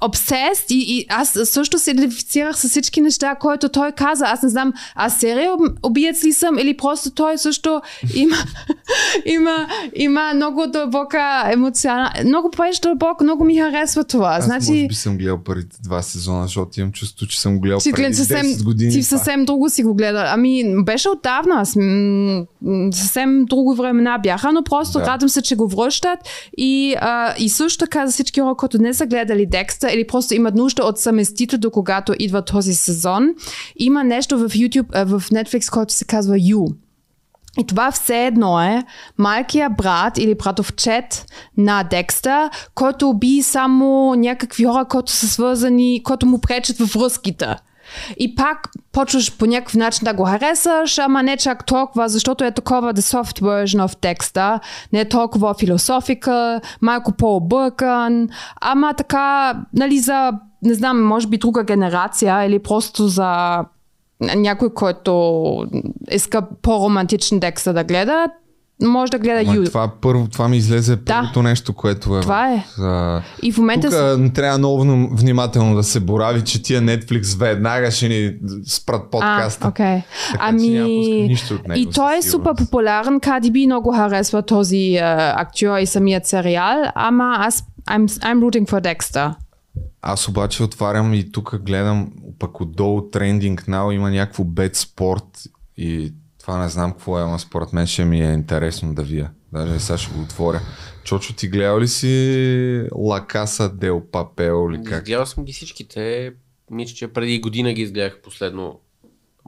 обсест и, и аз също се идентифицирах с всички неща, които той каза. Аз не знам, аз серия убиец ли съм или просто той също има, [laughs] има, има много дълбока емоционална, много повече дълбоко, много ми харесва това. Аз значи, може би съм гледал първите два сезона, защото имам чувство, че съм съм го гледал преди съвсем, 10 години. ти съвсем друго си го гледал. Ами, беше отдавна. Аз, м- съвсем друго времена бяха, но просто Да. радвам се, че го връщат. И, а, и също така за всички хора, които не са гледали Декста или просто имат нужда от съместител до когато идва този сезон, има нещо в YouTube, в Netflix, който се казва You. И това все едно е малкия брат или братовчет на Декста, който би само някакви хора, които са свързани, които му пречат в връзките. И пак почваш по някакъв начин да го харесаш, ама не чак толкова, защото е такова the soft version of текста, не е толкова философика, малко по-объркан, ама така, нали, за, не знам, може би друга генерация или просто за някой, който иска по-романтичен текст да гледа, може да гледа Ю. това, първо, това ми излезе първото нещо, което е. Това е. А, И в момента... Тук с- трябва много внимателно да се борави, че тия Netflix веднага ще ни спрат подкаста. А, окей. Така да пуска нищо от него, и той е супер популярен. B много харесва този а, актьор и самият сериал, ама аз I'm, I'm rooting for Dexter. Аз обаче отварям и тук гледам пък отдолу трендинг now има някакво бед спорт и това не знам какво е, ама според мен ще ми е интересно да вия. Даже сега ще го отворя. Чочо, ти гледал ли си Ла Каса Дел Папел или как? Изгледал съм ги всичките. Мисля, че преди година ги изгледах последно.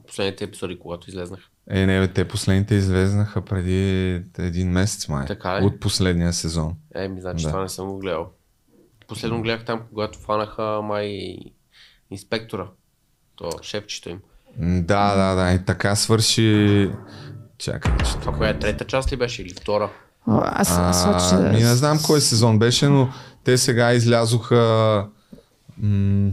Последните епизоди, когато излезнах. Е, не, те последните излезнаха преди един месец май. Така ли? От последния сезон. Е, ми значи Да. това не съм го гледал. Последно гледах там, когато фанаха май инспектора. То шефчето им. Да, да, да. И така свърши... Чакай, че Това коя е трета част ли беше или втора? Аз, аз А, вече... ми не знам кой сезон беше, но те сега излязоха. М-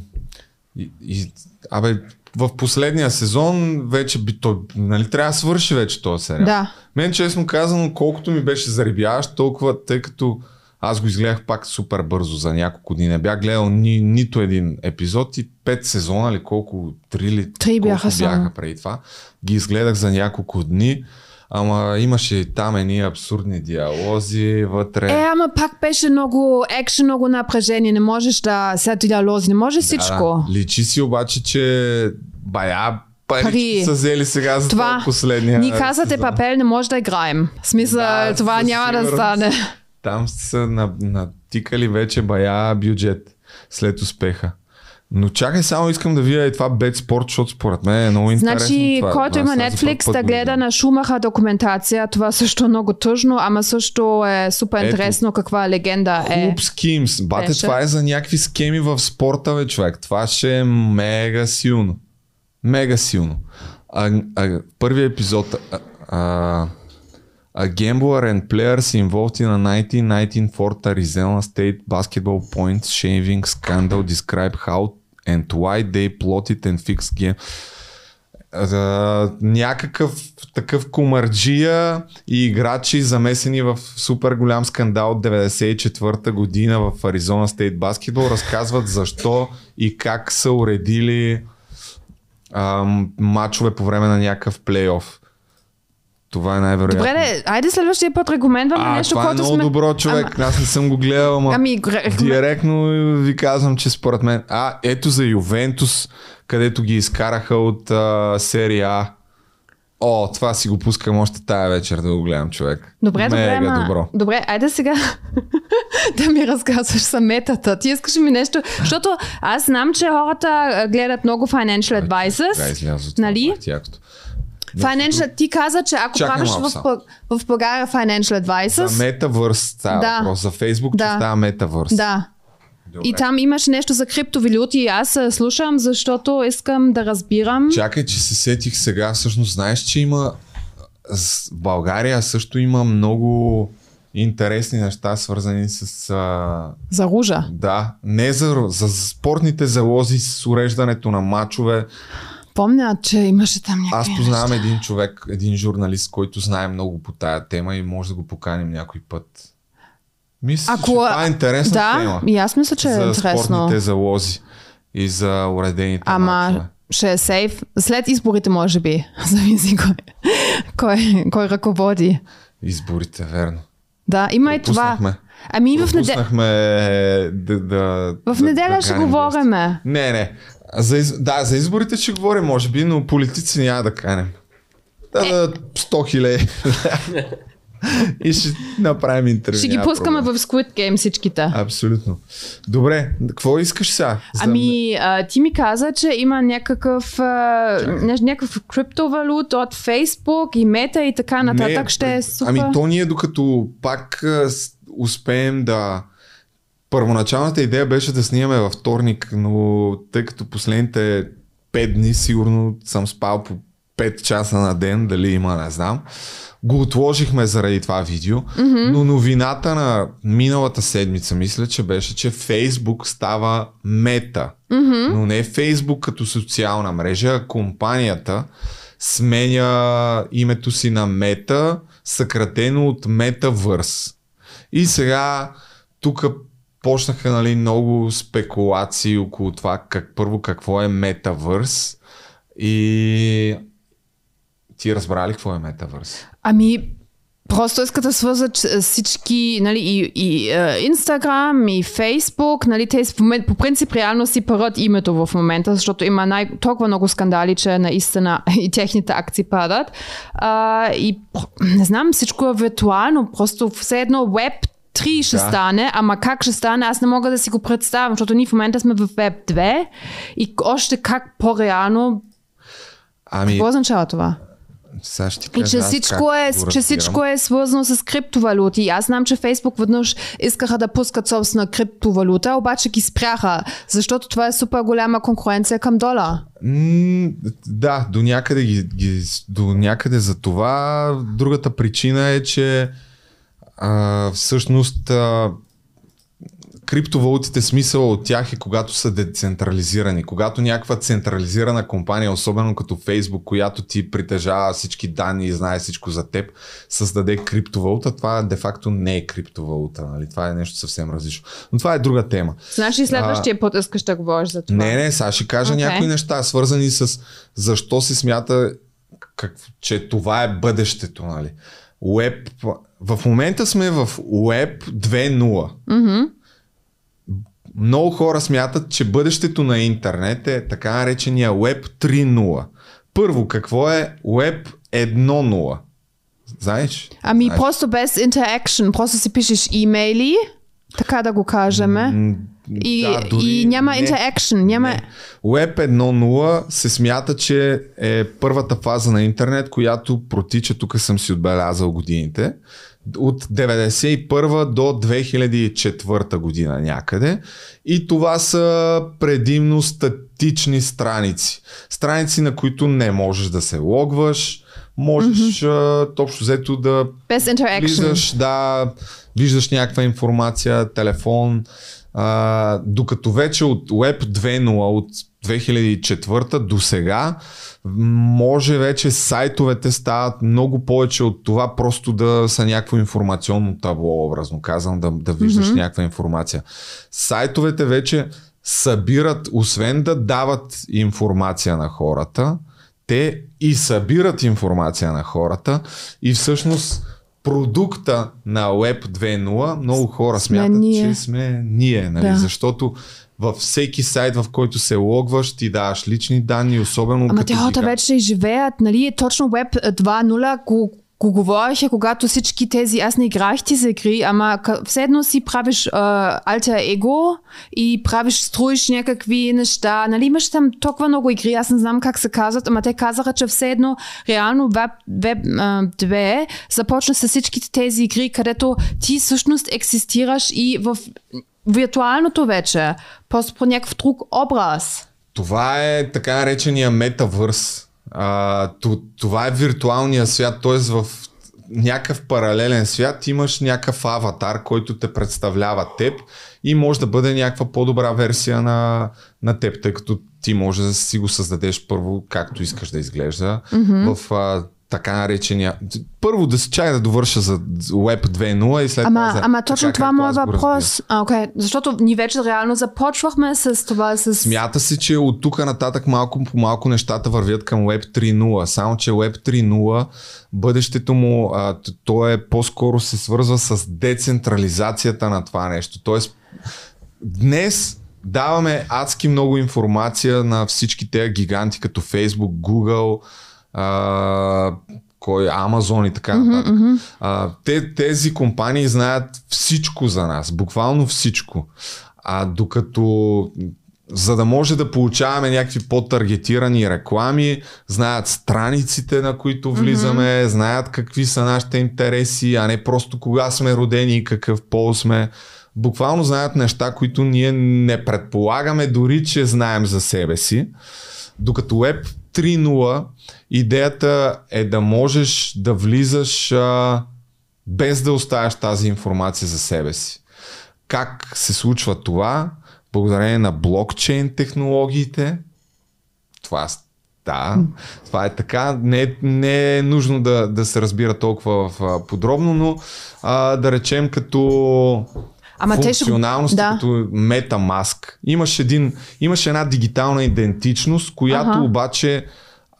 и, и, абе, в последния сезон вече би той, нали, трябва да свърши вече този сериал. Да. Мен честно казано, колкото ми беше зарибяващ, толкова, тъй като аз го изгледах пак супер бързо за няколко дни. Не бях гледал ни, нито един епизод и пет сезона или колко, три или Три бяха бяха преди това. Ги изгледах за няколко дни. Ама имаше и там едни абсурдни диалози вътре. Е, ама пак беше много екшен, много напрежение. Не можеш да сега диалози, не може всичко. Да, личи си обаче, че бая пари Пари. са взели сега за това, Това, последния ни казате папел, не може да играем. В смисъл, Да, това няма да стане. Там са на- натикали вече бая бюджет след успеха. Но чакай, само искам да видя и това бед спорт, защото според мен е много интересно. Значи, това. който има Netflix да гледа на Шумаха документация, това също е много тъжно, ама също е супер Ето. интересно каква легенда е. Клуб Скимс. Бате, Беше. това е за някакви схеми в спорта, бе, човек. Това ще е мега силно. Мега силно. А, а, първият епизод. А, а, a gambler and players involved in a 1919 Fort Arizona State basketball points shaving scandal describe how and why they plotted and fixed game. Uh, някакъв такъв комарджия и играчи замесени в супер голям скандал от 94-та година в Аризона Стейт баскетбол разказват защо и как са уредили ам, матчове по време на някакъв плейоф. Това е най-вероятно. Добре, де, айде следващия път рекомендваме а, нещо, това е което много сме... добро, човек. Аз не съм го гледал, ама Ами, гре- директно ви казвам, че според мен... А, ето за Ювентус, където ги изкараха от а, серия А. О, това си го пускам още тая вечер да го гледам, човек. Добре, добре, Мега ама... добро. Добре, айде сега [laughs] да ми разказваш за метата. Ти искаш ми нещо? Защото аз знам, че хората гледат много Financial Advisors. излязо това, Нали? якото. Financial, ти каза, че ако Чакай правиш в, в България Financial Advisors, За метавърс става Да. въпрос. За че Да. става метавърс. да, Добре. и там имаш нещо за криптовалути и аз слушам, защото искам да разбирам. Чакай, че се сетих сега. Всъщност, знаеш, че има в България също има много интересни неща, свързани с а, За ружа. Да, не за, за спортните залози с уреждането на матчове. Помня, че имаше там някакви Аз познавам един човек, един журналист, който знае много по тая тема и може да го поканим някой път. Мисля, Ако- че това е интересна Да, тема. и аз мисля, че е за интересно. спортните залози и за уредените Ама матчове. ще е сейф. След изборите, може би. [laughs] Зависи кой, кой, кой ръководи. Изборите, верно. Да, има и това. Ами в неделя. Пропуснахме да, да, В да- неделя да ще говориме. Не, не. За, из... Да, за изборите ще говорим, може би, но политици няма да канем. Да, Е. на 100 хиляди. и ще направим интервю. Ще ги пускаме проблем. в Squid Game всичките. Абсолютно. Добре, какво искаш сега? За- Ами, а, ти ми каза, че има някакъв, а, ня- някакъв криптовалут от Фейсбук и Мета и така нататък. Не, ще е супер. Ами то ние докато пак успеем да... Първоначалната идея беше да снимаме във вторник, но тъй като последните 5 дни сигурно съм спал по 5 часа на ден, дали има, не знам. Го отложихме заради това видео, mm-hmm. но новината на миналата седмица мисля, че беше, че Фейсбук става мета. Mm-hmm. Но не Фейсбук като социална мрежа, а компанията сменя името си на мета, съкратено от Metaverse. И сега тук почнаха нали, много спекулации около това как, първо какво е Metaverse и ти разбра ли какво е Metaverse? Ами, просто искат да свързат всички, нали, и, и Инстаграм, и Фейсбук, нали, те в момент, по принцип реално си парат името в момента, защото има най- толкова много скандали, че наистина [laughs] и техните акции падат. А, и не знам, всичко е виртуално, просто все едно веб 3 ще Да. стане, ама как ще стане, аз не мога да си го представям, защото ние в момента сме в Web 2 и още как по-реално, Ами, какво означава това? сега ще ти И кажа че аз всичко, е, че всичко е свързано с криптовалути. Аз знам, че Фейсбук веднъж искаха да пускат собствена криптовалута, обаче ги спряха, защото това е супер голяма конкуренция към дола. М, да, до някъде, ги, ги, до някъде за това. Другата причина е, че а, всъщност а, криптовалутите смисъл от тях е когато са децентрализирани. Когато някаква централизирана компания, особено като Фейсбук, която ти притежава всички данни и знае всичко за теб, създаде криптовалута, това де-факто не е криптовалута. Нали? Това е нещо съвсем различно. Но това е друга тема. Значи следващия път искаш да говориш за това. Не, не, сега ще кажа okay. някои неща, свързани с защо се смята, как, че това е бъдещето. Нали? Web, в момента сме в Web 2.0. Мгм. Много хора смятат, че бъдещето на интернет е така наречения Web 3.0. Първо, какво е Web 1.0? Знаеш? Ами Знаеш. просто без interaction, просто си пишеш имейли, така да го кажем. М, И, да, дори и няма не. interaction, няма... Не. Web 1.0 се смята, че е първата фаза на интернет, която протича, тук съм си отбелязал годините, от 91 до 2004 година някъде. И това са предимно статични страници. Страници, на които не можеш да се логваш, можеш mm-hmm. общо взето да Без влизаш, да, виждаш някаква информация, телефон, а, докато вече от Web 2.0 от 2004 до сега може вече сайтовете стават много повече от това просто да са някакво информационно табло, образно казвам, да, да виждаш mm-hmm. някаква информация. Сайтовете вече събират, освен да дават информация на хората, те и събират информация на хората и всъщност продукта на Web 2.0 много хора Сме смятат, ние. че сме ние, нали? Да. защото във всеки сайт, в който се логваш, ти даваш лични данни, особено Ама като те хората вече живеят, нали? Точно Web 2.0 го, го говориха, когато всички тези, аз не играх тези игри, ама все едно си правиш а, альтер его и правиш, строиш някакви неща, нали? Имаш там толкова много игри, аз не знам как се казват, ама те казаха, че все едно реално Web, Web а, 2 започна с всичките тези игри, където ти всъщност екзистираш и в виртуалното вече, просто по някакъв друг образ. Това е така наречения метавърс. А, това е виртуалния свят, т.е. в някакъв паралелен свят имаш някакъв аватар, който те представлява теб и може да бъде някаква по-добра версия на, на теб, тъй като ти може да си го създадеш първо както искаш да изглежда mm-hmm. в а, така наречения... Първо да си чай да довърша за Web 2.0 и след Ама, това за... ама точно това моят въпрос. А, okay. Защото ние вече реално започвахме с това. С... Смята се, че от тук нататък малко по малко нещата вървят към Web 3.0, само че Web 3.0 бъдещето му, а, то е по-скоро се свързва с децентрализацията на това нещо. Тоест, днес даваме адски много информация на всички тези гиганти като Facebook, Google, а, кой, Amazon и така нататък. А, те, тези компании знаят всичко за нас, буквално всичко. А докато за да може да получаваме някакви по-таргетирани реклами, знаят страниците, на които влизаме, mm-hmm. знаят какви са нашите интереси, а не просто кога сме родени и какъв пол сме. Буквално знаят неща, които ние не предполагаме дори, че знаем за себе си. Докато Web 3.0 идеята е да можеш да влизаш а, без да оставяш тази информация за себе си. Как се случва това? благодарение на блокчейн технологиите. Това да, това е така. Не, не е нужно да, да се разбира толкова в, подробно, но а, да речем като Ама те ще- функционалности, като MetaMask. Имаш, един, имаш една дигитална идентичност, която Аха. обаче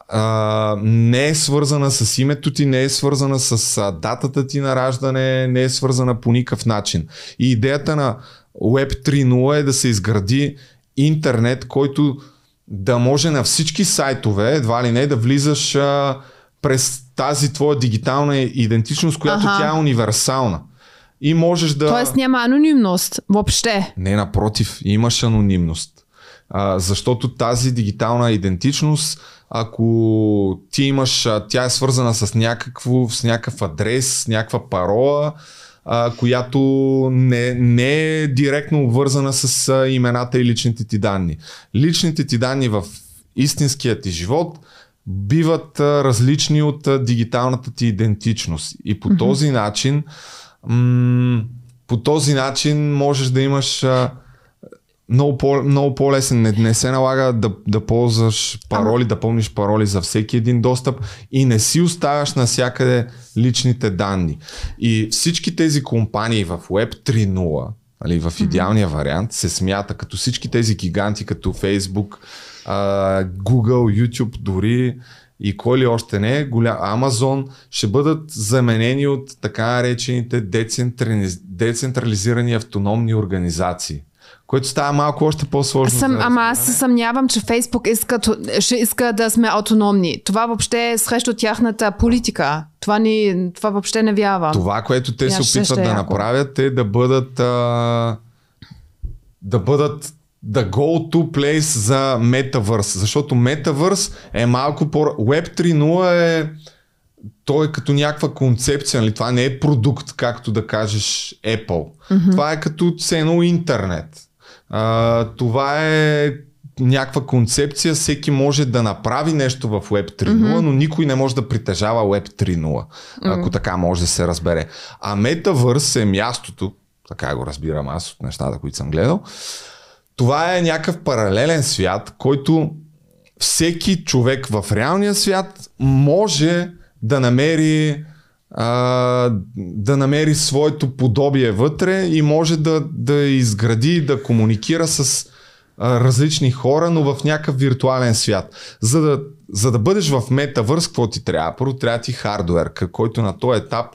а, не е свързана с името ти, не е свързана с а, датата ти на раждане, не е свързана по никакъв начин. И идеята на Web 3.0 е да се изгради интернет, който да може на всички сайтове, едва ли не, да влизаш а, през тази твоя дигитална идентичност, която Аха. тя е универсална. И можеш да... Тоест няма анонимност въобще. Не, напротив, имаш анонимност. А, защото тази дигитална идентичност, ако ти имаш, тя е свързана с, някакво, с някакъв адрес, с някаква парола, а, която не, не е директно обвързана с а, имената и личните ти данни. Личните ти данни в истинския ти живот биват а, различни от а, дигиталната ти идентичност. И по този начин м- по този начин можеш да имаш а, много, по, много по-лесен. Не, не се налага да, да ползваш пароли, да помниш пароли за всеки един достъп и не си оставяш навсякъде личните данни. И всички тези компании в Web 3.0, нали, в идеалния вариант, се смята като всички тези гиганти, като Facebook, Google, YouTube дори и кой ли още не, голям, Amazon, ще бъдат заменени от така наречените децентрали- децентрализирани автономни организации. Което става малко още по-сложно. Съм, за ама аз се съмнявам, че Фейсбук иска, ще иска да сме автономни. Това въобще е срещу тяхната политика. Това, ни, това въобще не вярвам. Това, което те се Я опитват ще е да яко. направят е да бъдат а, да бъдат the go-to place за Metaverse. Защото Metaverse е малко по... Web 3.0 е той е като някаква концепция, нали? това не е продукт, както да кажеш Apple. Mm-hmm. Това е като цено интернет. А, това е някаква концепция, всеки може да направи нещо в Web 3.0, mm-hmm. но никой не може да притежава Web 3.0, mm-hmm. ако така може да се разбере. А Metaverse е мястото, така го разбирам аз от нещата, които съм гледал, това е някакъв паралелен свят, който всеки човек в реалния свят може да намери да намери своето подобие вътре и може да, да изгради, да комуникира с различни хора, но в някакъв виртуален свят. За да, за да бъдеш в метавърс, какво ти трябва? Първо трябва ти хардвер, к- който на този етап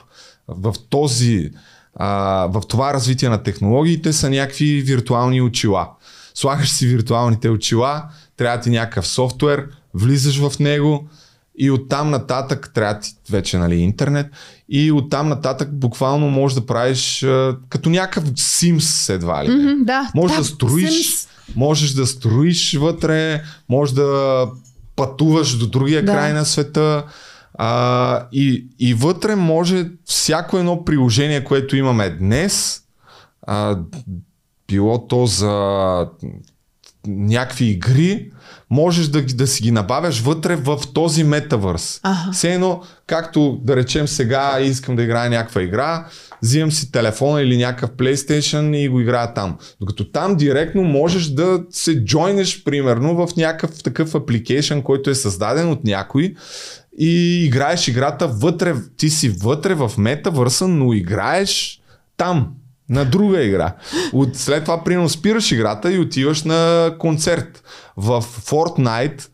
в този в това развитие на технологиите са някакви виртуални очила. Слагаш си виртуалните очила, трябва ти някакъв софтуер, влизаш в него и оттам нататък трябва ти вече нали, интернет и оттам нататък буквално можеш да правиш а, като някакъв Sims едва ли. Мгм, да. Можеш да, да, строиш, Sims. можеш да строиш вътре, можеш да пътуваш до другия Да. край на света. А, и, и вътре може всяко едно приложение, което имаме днес, а, било то за някакви игри, можеш да, да си ги набавяш вътре в този метавърс. Все едно, както да речем сега искам да играя някаква игра, взимам си телефона или някакъв PlayStation и го играя там. Докато там директно можеш да се джойнеш примерно в някакъв такъв апликейшн, който е създаден от някой и играеш играта вътре, ти си вътре в метавърса, но играеш там, на друга игра. От, след това, примерно, спираш играта и отиваш на концерт. В Fortnite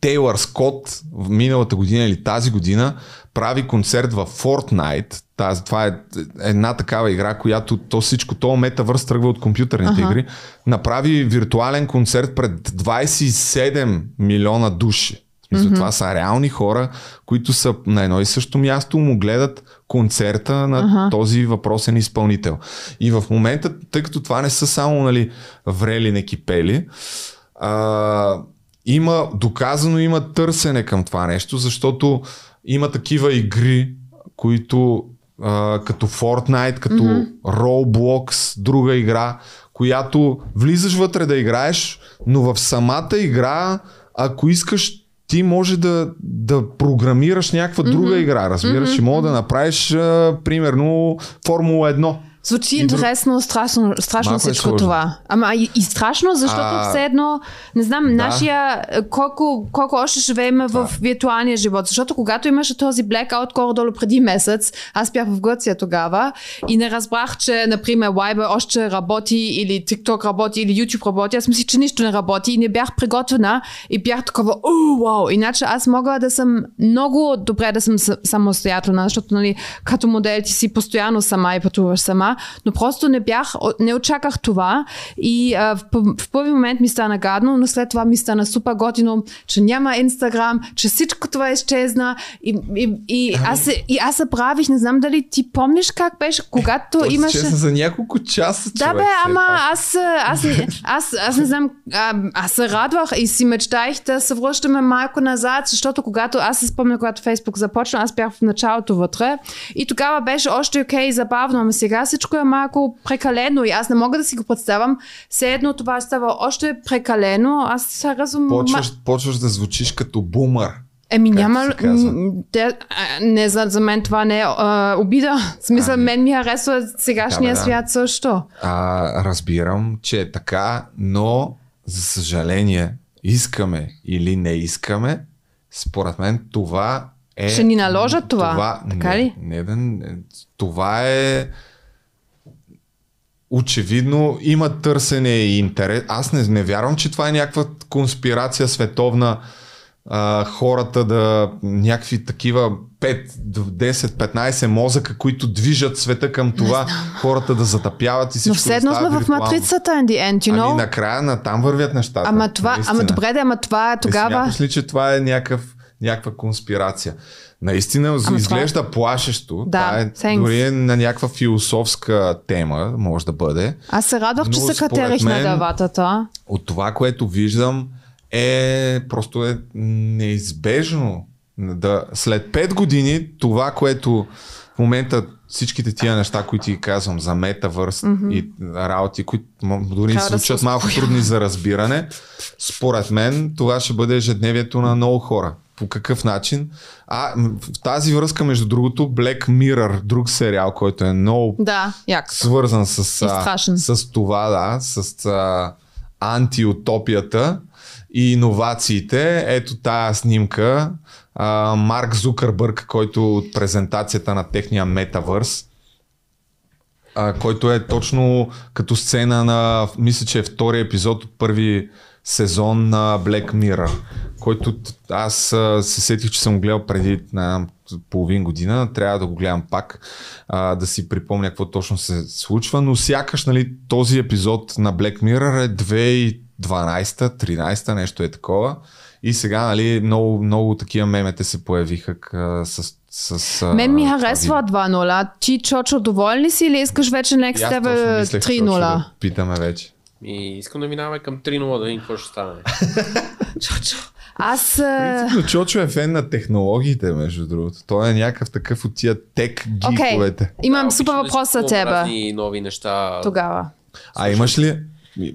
Тейлър Скот в миналата година или тази година прави концерт в Fortnite, тази, това е една такава игра, която то всичко, то метавърс тръгва от компютърните Аха. игри, направи виртуален концерт пред 27 милиона души. В смисъл, това са реални хора, които са на едно и също място, му гледат концерта на Аха. този въпросен изпълнител. И в момента, тъй като това не са само нали, врели некипели, а, има, доказано има търсене към това нещо, защото има такива игри, които а, като Fortnite, като mm-hmm. Roblox, друга игра, която влизаш вътре да играеш, но в самата игра, ако искаш, ти може да, да програмираш някаква mm-hmm. друга игра, разбираш, mm-hmm. и мога да направиш, а, примерно, Формула 1. Звучи И друг- интересно, страшно, страшно Малко е всичко сложно. това. Ама и, и страшно, защото А, все едно, не знам, да. нашия, е, колко, колко още живеем в виртуалния живот. Защото когато имаше този blackout горе-долу преди месец, аз бях в Гърция тогава и не разбрах, че, например, Viber още работи или TikTok работи или YouTube работи. Аз мислих, че нищо не работи и не бях приготвена и бях такова, о, вау. Иначе аз мога да съм много добре да съм самостоятелна, защото нали, като модел ти си постоянно сама и пътуваш сама, но просто не бях, не очаках това. И а, в, в първи момент ми стана гадно, но след това ми стана супер готино, че няма Инстаграм, че всичко това изчезна. И, и, и, аз, се- и аз се правих, не знам дали ти помниш как беше, когато Той имаше... честно за няколко часа, Да, човек, бе, все ама пак. аз, аз, аз, аз не знам, а, аз се радвах и си мечтаях да се връщаме малко назад, защото когато аз се спомня, когато Фейсбук започна, аз бях в началото вътре. И тогава беше още окей, забавно, ама сега всичко е малко прекалено и аз не мога да си го представям. Все едно това става още прекалено. Аз се разум... Почваш, почваш да звучиш като бумър. Еми няма. Те, не, за, за мен това не е а, обида. В смисъл, Ами. мен ми харесва сегашния Да, да. свят също. А, разбирам, че е така, но за съжаление, искаме или не искаме, според мен това е... Ще ни наложат това, така не, ли? Не, не, това е... Очевидно има търсене и интерес. Аз не, не вярвам, че това е някаква конспирация световна а, хората да някакви такива 5, 10, 15 мозъка, които движат света към това, хората да затъпяват и всичко Но все едно да сме в матрицата, in the end, you know? Ами накрая на там вървят нещата. ама това, наистина. ама добре, да, ама това е Е, тогава. Смяташ ли, че това е някакъв, някаква конспирация? Наистина това- изглежда плашещо. Да, това е thanks. дори е на някаква философска тема, може да бъде. Аз се радвах, че се катерих на мен- даватата. От това, което виждам, е просто е неизбежно. Да, след 5 години, това, което в момента всичките тия неща, които ти казвам за метавърс mm-hmm. и работи, които дори Трябва се малко успокоя. трудни за разбиране, според мен това ще бъде ежедневието на много хора. По какъв начин? А в тази връзка, между другото, Black Mirror, друг сериал, който е много Да, як. свързан с, а, с това, да, с а, антиутопията и иновациите. Ето тая снимка. А, Марк Зукърбърг, който от презентацията на техния метавърс, а, който е точно като сцена на, мисля, че е втори епизод от първи сезон на Black Mirror, който аз се сетих, че съм го гледал преди на половин година, трябва да го гледам пак, а, да си припомня какво точно се случва, но сякаш нали, този епизод на Black Mirror е 2012-13, нещо е такова. И сега нали, много, много такива мемете се появиха к- с, с а, Мен ми харесва 2-0. Ти, Чочо, доволен ли си или искаш вече Next Level мислех, точно 3-0? да питаме вече. И искам да минаваме към 3-0 да видим какво ще стане. [laughs] Чочо. Аз... Принципно Чочо е фен на технологиите, между другото. Той е някакъв такъв от тия тек гиковете. имам Да, супер въпрос за тебе. разни нови неща. Тогава. А имаш ли...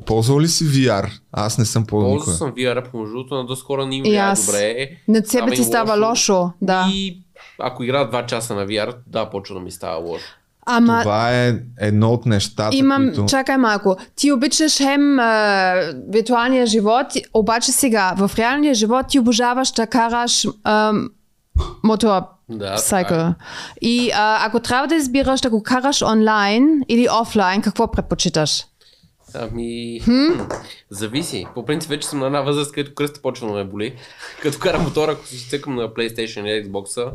Ползвал ли си VR? Аз не съм ползвал Ползвал съм VR, по между другото, на доскоро не им И влияе добре. На тебе ти става лошо. Да. И ако игра 2 часа на VR, да, почва да ми става лошо. Ама Това е едно от нещата, Имам, които... чакай малко. Ти обичаш хем а, виртуалния живот, обаче сега, в реалния живот ти обожаваш да караш а, мотор Да, сайкъл. така И а, ако трябва да избираш да го караш онлайн или офлайн, какво предпочиташ? Ами, зависи. По принцип вече съм на една възраст, където кръста почва да ме боли. [laughs] Като карам мотора, ако си цъкам на PlayStation или Xbox,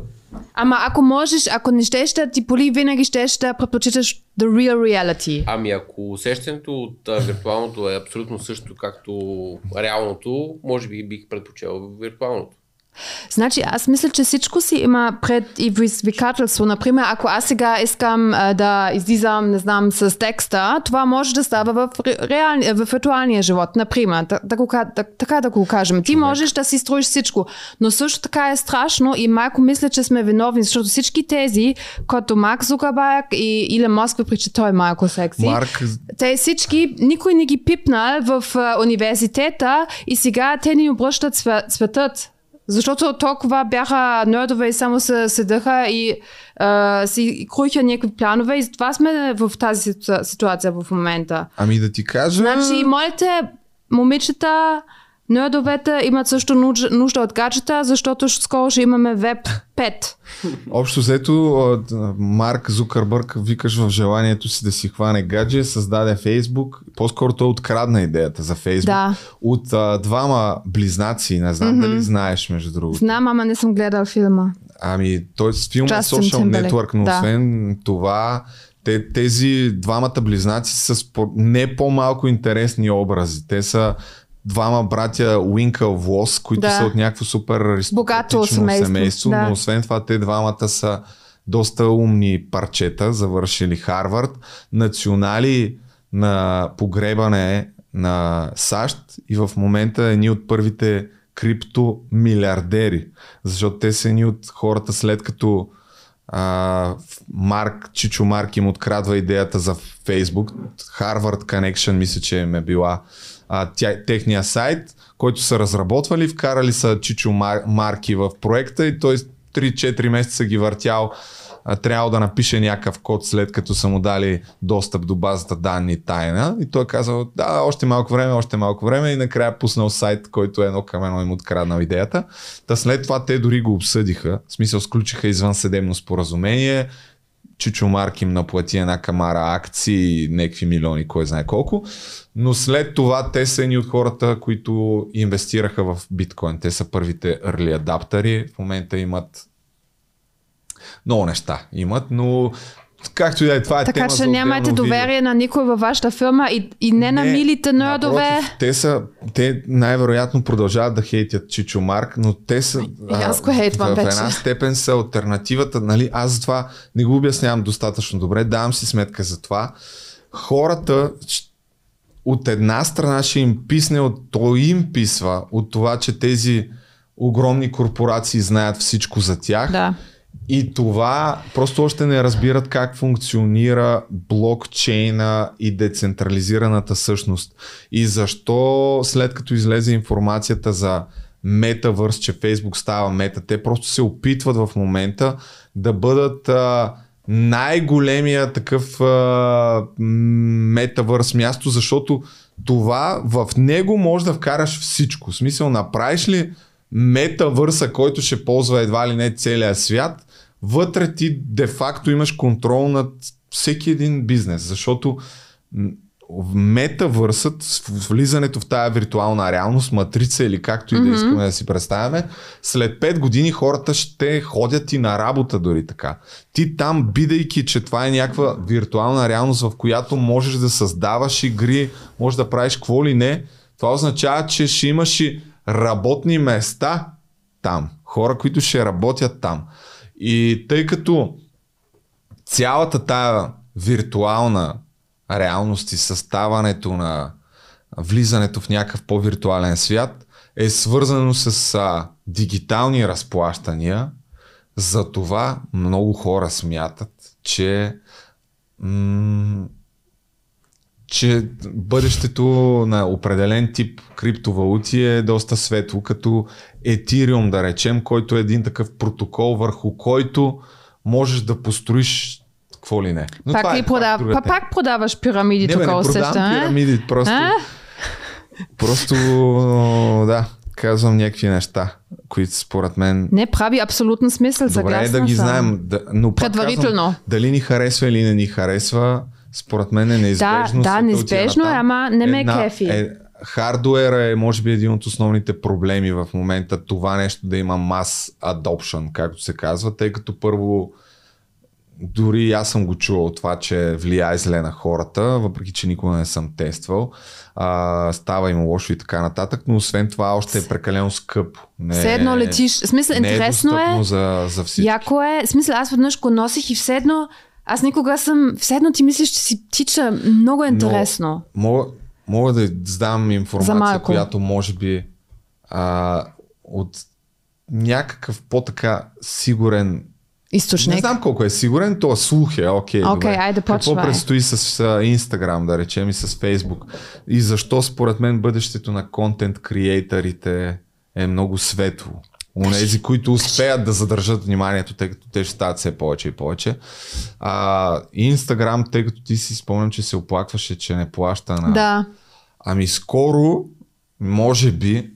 Ама ако можеш, ако не щеш да ти поли, винаги щеш да предпочиташ the real reality. ами ако усещането от а, виртуалното е абсолютно същото, както реалното, може би бих предпочел виртуалното. Значи аз мисля, че всичко си има пред и предизвикателство. Например, ако аз сега искам а, да излизам, не знам, с текста, това може да става в, ре- реални, в виртуалния живот. Например, да, да го, ка- да, така да го кажем. Ти можеш да си строиш всичко, но също така е страшно и малко мисля, че сме виновни, защото всички тези, като Марк Зукърберг и Илон Маск, въпреки че той е малко секси, Марк, те всички, никой не ги пипна в а, университета и сега те ни обръщат све- светът. Защото толкова бяха нердове и само се седаха и а, си круиха някакви планове и затова сме в тази ситу- ситуация в момента. ами да ти кажа... Значи, моите момичета, нердовете имат също нужда, от гаджета, защото скоро ще имаме веб 5. Общо взето, Марк Зукърбърг, викаш в желанието си да си хване гадже, създаде Фейсбук. По-скоро той открадна идеята за Фейсбук. Да. От а, двама близнаци, не знам дали знаеш между другото. Знам, ама не съм гледал филма. Ами, той с филма е Social Timberlake, Network, но да. освен това, те, тези двамата близнаци са с по, не по-малко интересни образи. Те са двама братя Уинкъл Влос, които Да. са от някакво супер аристократично семейство, семейство да. но освен това те двамата са доста умни парчета, завършили Харвард, национали на погребане на САЩ и в момента едни от първите криптомилиардери, защото те са едни от хората след като а, Марк, Чичо Марк им открадва идеята за Фейсбук, Harvard Connection мисля, че им е била а, тя, техния сайт, който са разработвали, вкарали са Чичо Мар, Марки в проекта и той 3-4 месеца ги въртял. Трябва да напише някакъв код след като са му дали достъп до базата данни тайна. И той е казал да, още малко време, още малко време. И накрая пуснал сайт, който едно към едно им откраднал идеята. Та след това те дори го обсъдиха, в смисъл сключиха извън съдебно споразумение, Чичо Марк им наплати една камара акции, някакви милиони, кой знае колко. Но след това те са едни от хората, които инвестираха в биткоин. Те са първите early адаптери. В момента имат много неща. Имат, но както и да е, това е Така тема че за нямайте отделно видео. доверие на никой във вашата фирма и, и не, на милите напротив, те са, те най-вероятно продължават да хейтят Чичо Марк, но те са И аз го хейтвам в, в една степен са альтернативата, нали, аз затова не го обяснявам достатъчно добре, давам си сметка за това. Хората от една страна ще им писне, от то им писва от това, че тези огромни корпорации знаят всичко за тях. Да. И това просто още не разбират как функционира блокчейна и децентрализираната същност. И защо след като излезе информацията за метавърс, че Фейсбук става мета, те просто се опитват в момента да бъдат а, най-големия такъв метавърс място, защото това в него може да вкараш всичко. В смисъл, направиш ли метавърса, който ще ползва едва ли не целия свят, вътре ти де-факто имаш контрол над всеки един бизнес, защото метавърсът, с влизането в тая виртуална реалност, матрица или както и да искаме да си представяме, след 5 години хората ще ходят и на работа дори така. Ти там, бидейки, че това е някаква виртуална реалност, в която можеш да създаваш игри, можеш да правиш какво ли не, това означава, че ще имаш и работни места там. Хора, които ще работят там. И тъй като цялата тая виртуална реалност и съставането на влизането в някакъв по-виртуален свят е свързано с а, дигитални разплащания. Затова много хора смятат, че м- че бъдещето на определен тип криптовалути е доста светло, като Ethereum, да речем, който е един такъв протокол, върху който можеш да построиш какво ли не. Но Пак, това ли е продав... друга па, тема. пак продаваш пирамиди Не, тук не а? пирамиди, просто, А? просто да, казвам някакви неща, които според мен Не прави абсолютно смисъл, Добре е да ги съм. знаем, да, но пак Предварително. Казвам, дали ни харесва или не ни харесва, според мен е неизбежно. Да, да, неизбежно е, ама не ме Една- кефи. Е, хардуера е, може би, един от основните проблеми в момента това нещо да има mass adoption, както се казва, тъй като първо дори аз съм го чувал това, че влияе зле на хората, въпреки че никога не съм тествал. А, става им лошо и така нататък, но освен това още е прекалено скъпо. Не, Все едно летиш. Смисъл, не интересно е е. за, за всички. Яко е. Смисъл, аз веднъж го носих и все едно, аз никога съм, все едно ти мислиш, че си птича. Много е интересно. Мога, мога да задам За информация, която може би а, от някакъв по-така сигурен Източник. Не знам колко е сигурен, то слух е, окей. Окей, добре. айде, Какво предстои с Instagram, да речем, и с Facebook? И защо според мен бъдещето на контент креаторите е много светло? Онези, които успеят да задържат вниманието, тъй като те ще стават все повече и повече. А, Instagram, тъй като ти си спомням, че се оплакваше, че не плаща на... Да. Ами скоро, може би,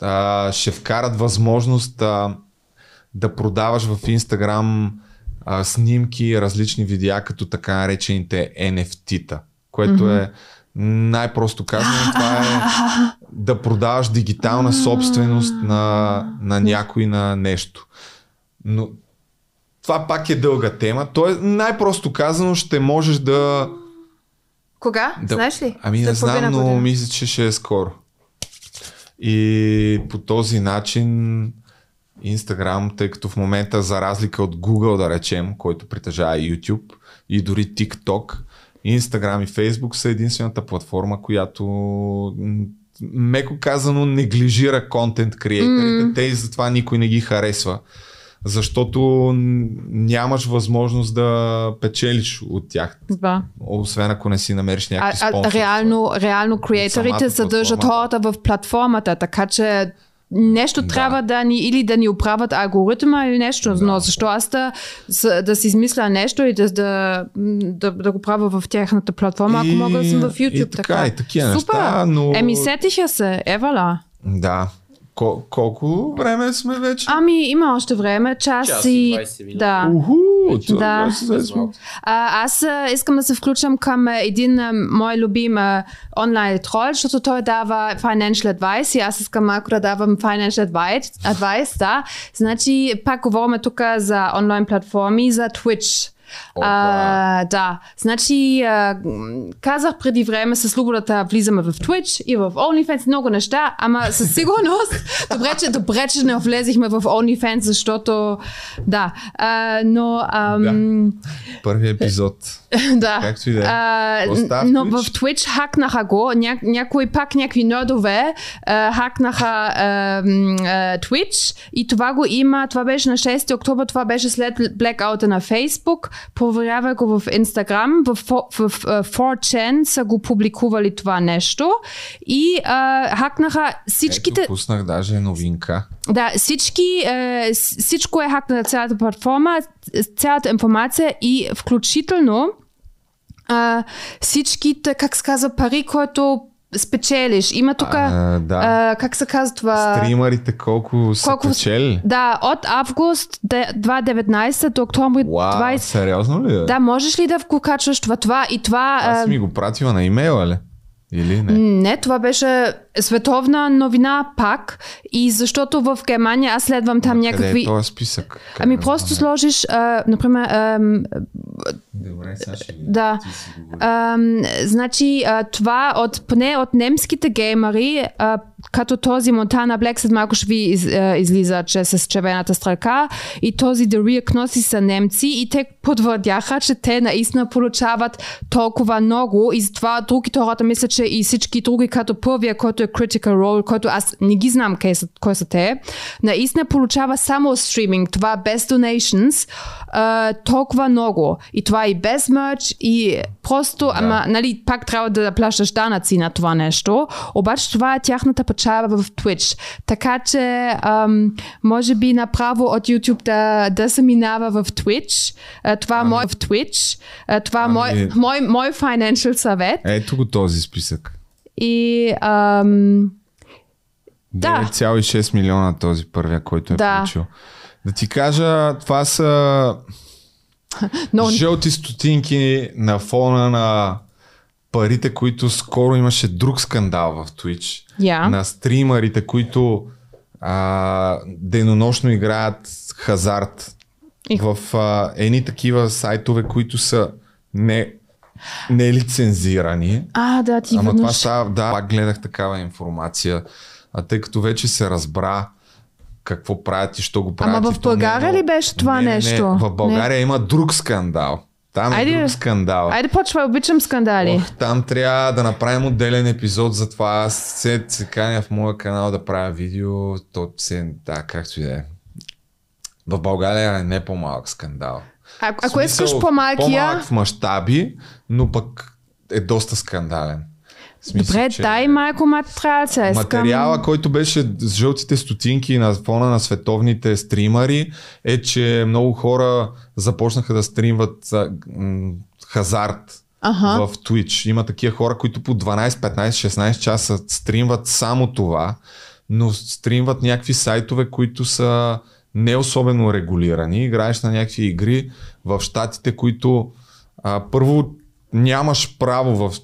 а, ще вкарат възможност а, да продаваш в Инстаграм снимки, различни видеа, като така наречените NFT-та, което е най-просто казано, това е [laughs] да продаваш дигитална собственост на, на някой на нещо. Но това пак е дълга тема. То е най-просто казано, ще можеш да Кога? да, Знаеш ли? Ами не знам, но година. мисля, че ще е скоро. И по този начин Instagram, тъй като в момента за разлика от Google, да речем, който притежава YouTube и дори TikTok, Instagram и Facebook са единствената платформа, която меко казано неглижира контент креаторите. Mm. Те и затова никой не ги харесва. Защото нямаш възможност да печелиш от тях. Да. Освен ако не си намериш някакви а, реално, реално креаторите съдържат хората в платформата, така че нещо Да. трябва да ни или да ни оправят алгоритма или нещо, но защо аз да, да си измисля нещо и да, да, да, да го правя в тяхната платформа, ако И- мога да съм в YouTube. и така, и такива Супер. неща, но- Еми, сетиха се, евала. Да. Кол- колко време сме вече? Ами, има още време, час, Час и и... 20 минути. Да. Уху, това Да. А, аз искам да се включам към един а, мой любим а, онлайн трол, защото той дава financial advice и аз искам малко да давам financial advice, advice да. Значи, пак говорим тук за онлайн платформи, за Twitch. А, да, значи а, казах преди време с Любовата влизаме в Twitch и в OnlyFans много неща, ама със сигурност [laughs] добре, че, добре, че не влезихме в OnlyFans, защото да, а, но ам, Първи епизод. [laughs] да. Както и да е. Но в Twitch хакнаха го. Ня, някои пак някакви нърдове а, хакнаха а, а, Twitch и това го има. Това беше на 6 октомври, това беше след блекаута на Facebook. Проверявах го в Instagram. В, в, в, 4chan са го публикували това нещо и а, хакнаха всичките... Ето, пуснах даже новинка. Да, всички, е, всичко е хак на цялата платформа, цялата информация и включително а, всичките, как се казва, пари, които спечелиш. Има тук, да. а, как се казва това? Стримерите колко са колко- печели? Да, от август де- 2019 до октомври Вау, 20... сериозно ли? е? Да, можеш ли да го качваш това? това и това... Аз а, ми го пратила на имейла, ли? Или не? Не, това беше световна новина пак и защото в Германия аз следвам там Къде някакви... е този списък? Ами Къде просто сложиш, а, например, ам, Добре, видя. да, ам, значи а, това от, поне от немските геймери, а, като този Montana Black след малко ще ви из, а, излиза че с червената стрелка и този Real Knossi са немци и те потвърдяха, че те наистина получават толкова много. И затова другите хората мислят, че и всички други, като първия, който е Critical Role, който аз не ги знам кой са, кой са те, наистина получава само стриминг, това без donations, а, толкова много. И това и без мерч, и просто, да. ама, нали, пак трябва да плащаш данъци на това нещо, обаче това е тяхната печалба в Twitch. Така че, ам, може би направо от YouTube да, да се минава в Twitch. Това е мой в Twitch. Това е Ами- мой, мой, мой financial съвет. Ето го този списък. И ам, Да. 9,6 милиона този първия, който е Да. получил. Да ти кажа, това са [laughs] Но Жълти стотинки на фона на парите, които скоро имаше друг скандал в Twitch. Я. На стримерите, които а, денонощно играят хазарт И- в а, едни такива сайтове, които са не, не лицензирани. А, да, ти Ама това веднъж... става, да, пак гледах такава информация, а тъй като вече се разбра какво правят и що го правят. Ама в е България много- ли беше това не, не, нещо? Не, в България Не. има друг скандал. Там е Айде, друг скандал. Айде почвай, обичам скандали. Ох, там трябва да направим отделен епизод за това. Се, се каня в моя канал да правя видео. То се, да, както и да е. В България е не по-малък скандал. А, ако искаш по-малкия... По-малък в мащаби, но пък е доста скандален. Смисъл, Добре, че- дай малко материал, сега искам... Материала, който беше с жълтите стотинки на фона на световните стримари, е, че много хора започнаха да стримват а, м, хазарт Аха. в Twitch. Има такива хора, които по 12, 15, 16 часа стримват само това, но стримват някакви сайтове, които са не особено регулирани. Играеш на някакви игри в щатите, които а, първо нямаш право в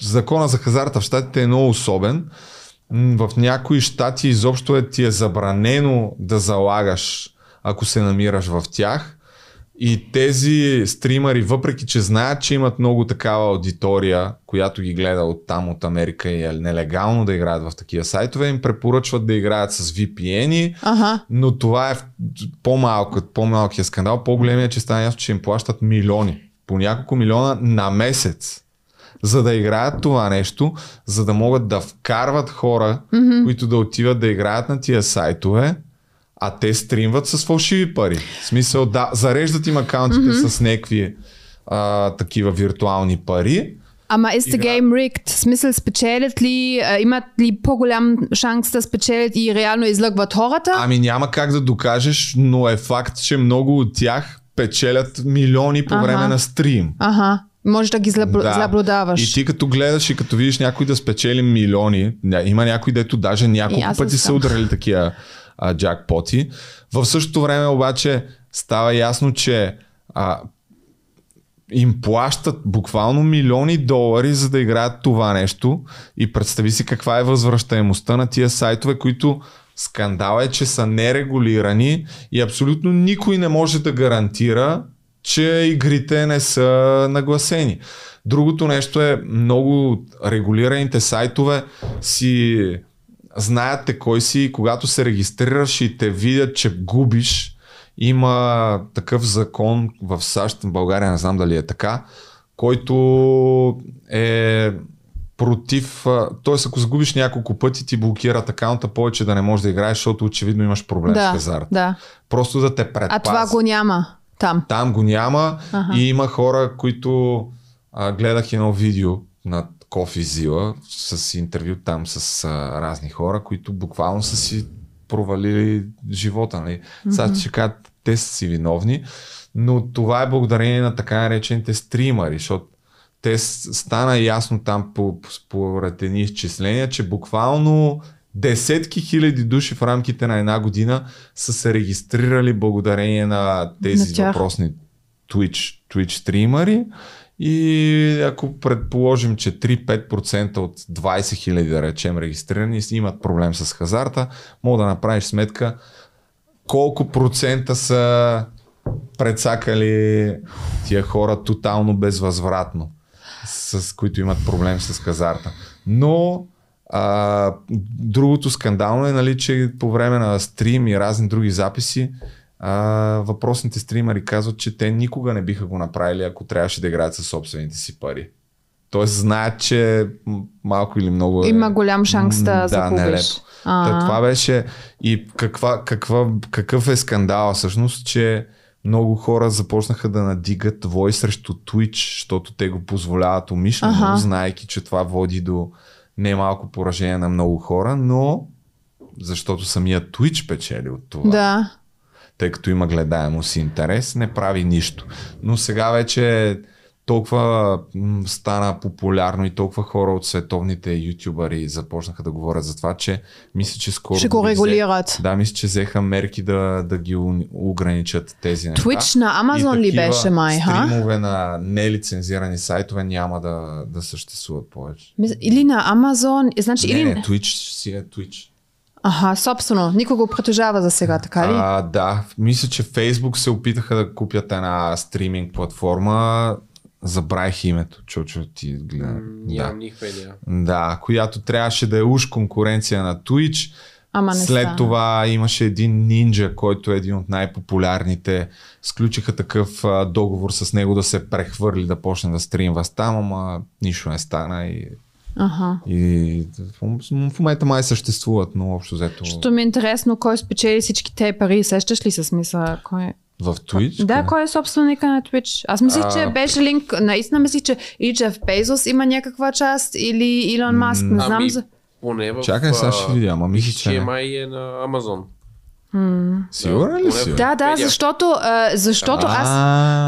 закона за хазарта в щатите е много особен. В някои щати изобщо е, ти е забранено да залагаш, ако се намираш в тях. И тези стримари, въпреки че знаят, че имат много такава аудитория, която ги гледа от там, от Америка и е нелегално да играят в такива сайтове, им препоръчват да играят с VPN-и, Аха. но това е по-малко, по-малкият скандал. По-големият че стана ясно, че им плащат милиони. По няколко милиона на месец. За да играят това нещо, за да могат да вкарват хора, mm-hmm. които да отиват да играят на тия сайтове, а те стримват с фалшиви пари. В смисъл, да, зареждат им акаунтите mm-hmm. с някакви а, такива виртуални пари. Ама is the game rigged? Смисъл спечелят ли, а, имат ли по-голям шанс да спечелят и реално излъгват хората? Ами няма как да докажеш, но е факт, че много от тях печелят милиони по Аха. време на стрим. Аха. Може да ги злаб... заблудаваш. И ти като гледаш и като видиш някой да спечели милиони, има някой, дето даже няколко пъти са ударили такива а, джакпоти. В същото време обаче става ясно, че а, им плащат буквално милиони долари, за да играят това нещо. И представи си каква е възвръщаемостта на тия сайтове, които скандал е, че са нерегулирани и абсолютно никой не може да гарантира, че игрите не са нагласени. Другото нещо е много регулираните сайтове си знаят те кой си и когато се регистрираш и те видят, че губиш, има такъв закон в САЩ, в България не знам дали е така, който е против, т.е. ако загубиш няколко пъти ти блокират акаунта повече да не можеш да играеш, защото очевидно имаш проблем с да, хазарт. да. Просто да те предпази. А това го няма там. Там го няма Аха. и има хора, които а, гледах едно видео на Кофи Зила с интервю там с а, разни хора, които буквално са си провалили живота. Нали? Сега ще кажат, те са си виновни, но това е благодарение на така наречените стримари, защото те стана ясно там по, по- според едни изчисления, че буквално десетки хиляди души в рамките на една година са се регистрирали благодарение на тези На въпросни Twitch, Twitch стримари. И ако предположим, че 3-5% от 20 хиляди, да речем, регистрирани имат проблем с хазарта, мога да направиш сметка колко процента са прецакали тия хора тотално безвъзвратно, с които имат проблем с хазарта. Но а, другото скандално е, нали, че по време на стрим и разни други записи а, въпросните стримари казват, че те никога не биха го направили, ако трябваше да играят със собствените си пари. Тоест знаят, че малко или много е... Има голям шанс да м, загубиш. нелепо. А. Та, това беше и каква, каква, какъв е скандала всъщност, че много хора започнаха да надигат вой срещу Twitch, защото те го позволяват умишлено, Аха. знаеки, че това води до немалко поражение на много хора, но защото самия Twitch печели от това Да. тъй като има гледаемост и интерес, не прави нищо. Но сега вече толкова м, стана популярно и толкова хора от световните ютубъри започнаха да говорят за това, че мисля, че скоро... Ще го взе- регулират. Да, мисля, че взеха мерки да, да ги ограничат тези неща. Twitch на Amazon ли беше май, ха? Стримове на нелицензирани сайтове няма да, да съществуват повече. Или на Amazon, значи Не, или... не, Twitch си е Twitch. Аха, собствено. Никой го притежава за сега, така ли? А, да, мисля, че Facebook се опитаха да купят една стриминг платформа. Забравих името, Чочо ти гледа. М, Да. Нямам никаква идея. да, която трябваше да е уж конкуренция на Twitch. Ама не След стана. това имаше един нинджа, който е един от най-популярните. Сключиха такъв а, договор с него да се прехвърли, да почне да стримва там, ама нищо не стана и, Аха. и в, в момента май съществуват, но общо взето Защото ми е интересно кой спечели всички те пари. Сещаш ли се смисъл? Кой... в Twitch. Да, къде? кой е собственика на Twitch? Аз мислих, че А, беше линк. Наистина мислих, че и Джеф Безос има някаква част или Илон Маск. Не знам Ами, за... поне в... Чакай, сега а, ще видя, ама мисля, че че не. май е на Амазон. Сигурен ли си? Да, да, защото, а, защото аз,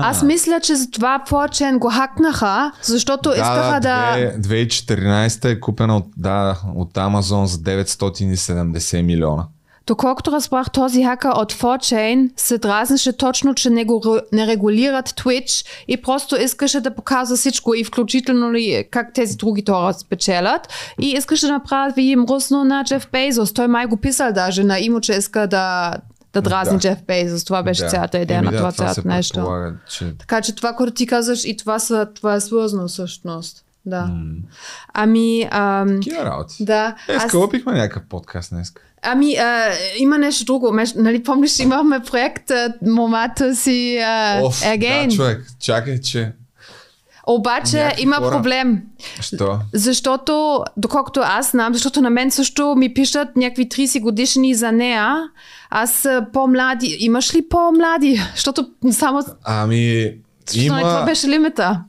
аз мисля, че за това Fortune го хакнаха, защото искаха да... две- 2014 е купена от, да, от Amazon за 970 милиона. Доколкото разбрах, този хакър от 4chain се дразнеше точно, че не, го, ре- не регулират Twitch и просто искаше да показва всичко и включително ли как тези други хора спечелят и искаше да направи им русно на Джеф Бейзос. Той май го писал даже на имо, че иска да, да дразни Да. Джеф Бейзос. Това беше Да. цялата идея Еми на да, това цялото нещо. предполага, че... Така че това, което ти казваш и това, са, това е свързано всъщност. Да. Ами, ам, Такива работи. да. Днес Аз, купихме някакъв подкаст днес. Ами, а, има нещо друго. Меж, нали помниш, имахме проект а, Момата си а, Оф, again. да, човек, чакай, че... Обаче Някакви има хора. проблем. Що? Защото, доколкото аз знам, защото на мен също ми пишат някакви 30 годишни за нея. Аз по-млади. Имаш ли по-млади? [laughs] Защото само... Ами, Защото нали, това има... беше лимита.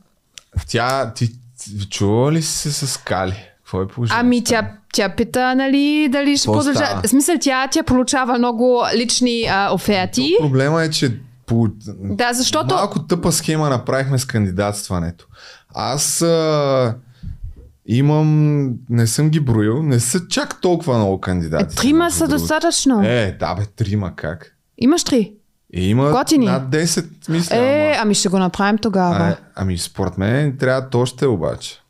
Тя, ти ти чува ли си се с Кали? Какво е положението? Ами тя, тя пита, нали, дали ще продължа. В смисъл, тя, тя получава много лични а, оферти. Проблема е, че по... Да, защото... Малко тъпа схема направихме с кандидатстването. Аз а, имам, не съм ги броил, не са чак толкова много кандидати. Трима между са другото. достатъчно. Е, да бе, трима как? Имаш три. И има Готини. над 10, мисля. Е, ама. ами ще го направим тогава. А, ами според мен трябва още обаче.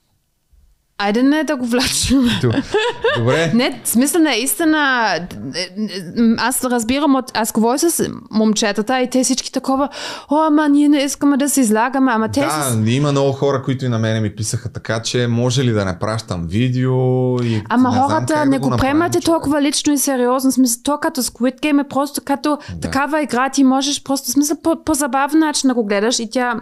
Айде не да го влачим. Добре. [laughs] Не, смисъл наистина, аз разбирам, от, аз говоря с момчетата и те всички такова, о, ама ние не искаме да се излагаме, ама те Да, с... има много хора, които и на мене ми писаха така, че може ли да не пращам видео и Ама не знам хората как не да го направим, приемате толкова лично и сериозно. Смисъл, то като Squid Game е просто като такава игра, ти можеш просто смисъл по, по забавен начин да го гледаш и тя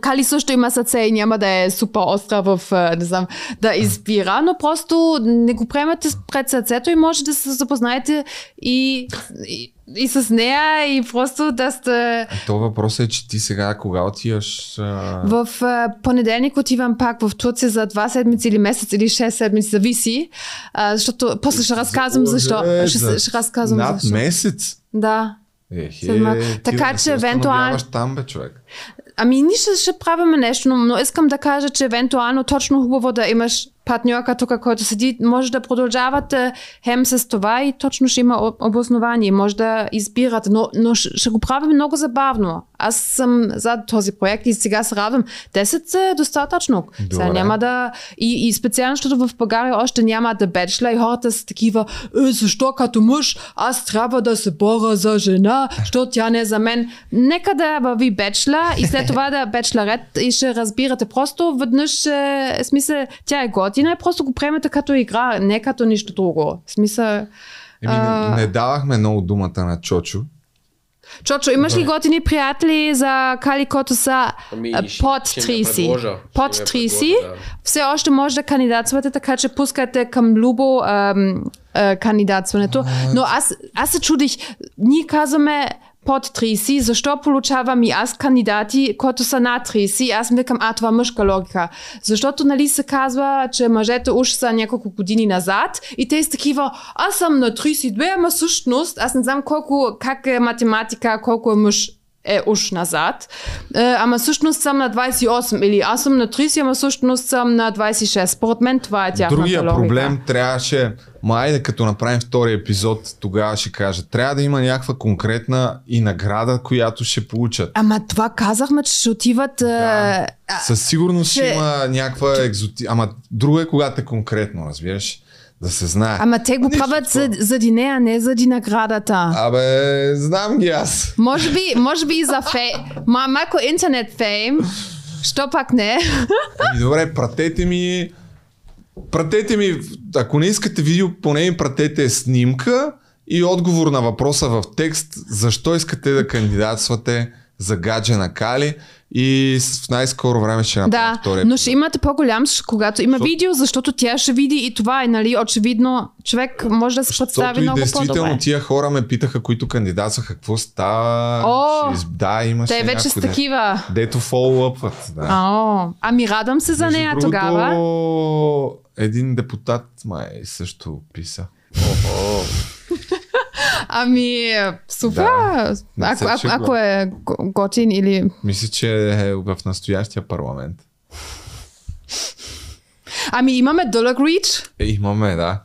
Кали също има сърце и няма да е супер остра в, а, не знам, да избира, но просто не го приемате пред сърцето и може да се запознаете и, и, и с нея и просто да сте... То въпрос е, че ти сега кога отиваш... А... В а, понеделник отивам пак в Турция за два седмици или месец или 6 седмици, зависи. А, защото после ще разказвам защо. Ще, за ще разказвам Над защо. месец? Да. Ехе, Така че евентуално- там, бе, човек. Ами ние ще, правим нещо, но, искам да кажа, че евентуално точно хубаво да имаш партньорка тук, който седи, може да продължавате хем с това и точно ще има об- обоснование, може да избирате, но, но ще го правим много забавно. Аз съм за този проект и сега се радвам. 10 е достатъчно. Сега Добре. няма да... И, и специално, защото в България още няма да бечла и хората са такива, е, защо като мъж аз трябва да се боря за жена, защото тя не е за мен. Нека да върви бечла и след това да бечларет и ще разбирате. Просто веднъж, е, смисъл, тя е готина и просто го приемете като игра, не като нищо друго. Смисъл, Еми, А- не, не давахме много думата на Чочо. Чочо, имаш ли готини приятели за Кали, които са Ами, а, ще- под ще ми 30? предложа. Под Ще ми 30? предложа, да. Все още може да кандидатствате, така че пускате към Любо ам, а, кандидатстването. Но аз, аз се чудих, ние казваме 30, защо получавам и аз кандидати, които са над 30? Аз викам, а това мъжка логика. Защото нали се казва, че мъжете уж са няколко години назад и те са такива, аз съм на 32, ама всъщност, аз не знам колко, как е математика, колко е мъж е уж назад. Е, ама всъщност съм на 28 или аз съм на 30, ама всъщност съм на 26. Според мен това е тяхната Другия логика. проблем трябваше, ма айде като направим втори епизод, тогава ще кажа, трябва да има някаква конкретна и награда, която ще получат. Ама това казахме, че ще отиват... Да. е, Със сигурност ще че- има някаква екзоти... Ама друго е когато е конкретно, разбираш? Да се знае. Ама те го Нищо правят за, заради нея, а не заради наградата. Абе, знам ги аз. Може би, може би и за фей... Ма, малко интернет фейм. Що пак не? Ами добре, пратете ми... Пратете ми, ако не искате видео, поне ми пратете снимка и отговор на въпроса в текст, защо искате да кандидатствате за гадже на Кали и в най-скоро време ще направим Да, втори но епизод. ще имате по-голям, когато има Защо- видео, защото тя ще види и това е, нали, очевидно, човек може да се Защото представи и много действително по-добре. тия хора ме питаха, които кандидатстваха, какво става. О, Ще из- да, имаше Те вече са де- такива. Дето фоллоупват. Да. О, ами радвам се за Между нея другото, тогава. Един депутат май също писа. Ами, супер. Да, ако, ако, ако е го- готин или... Мисля, че е в настоящия парламент. Ами имаме дълъг рич. Е, имаме, да.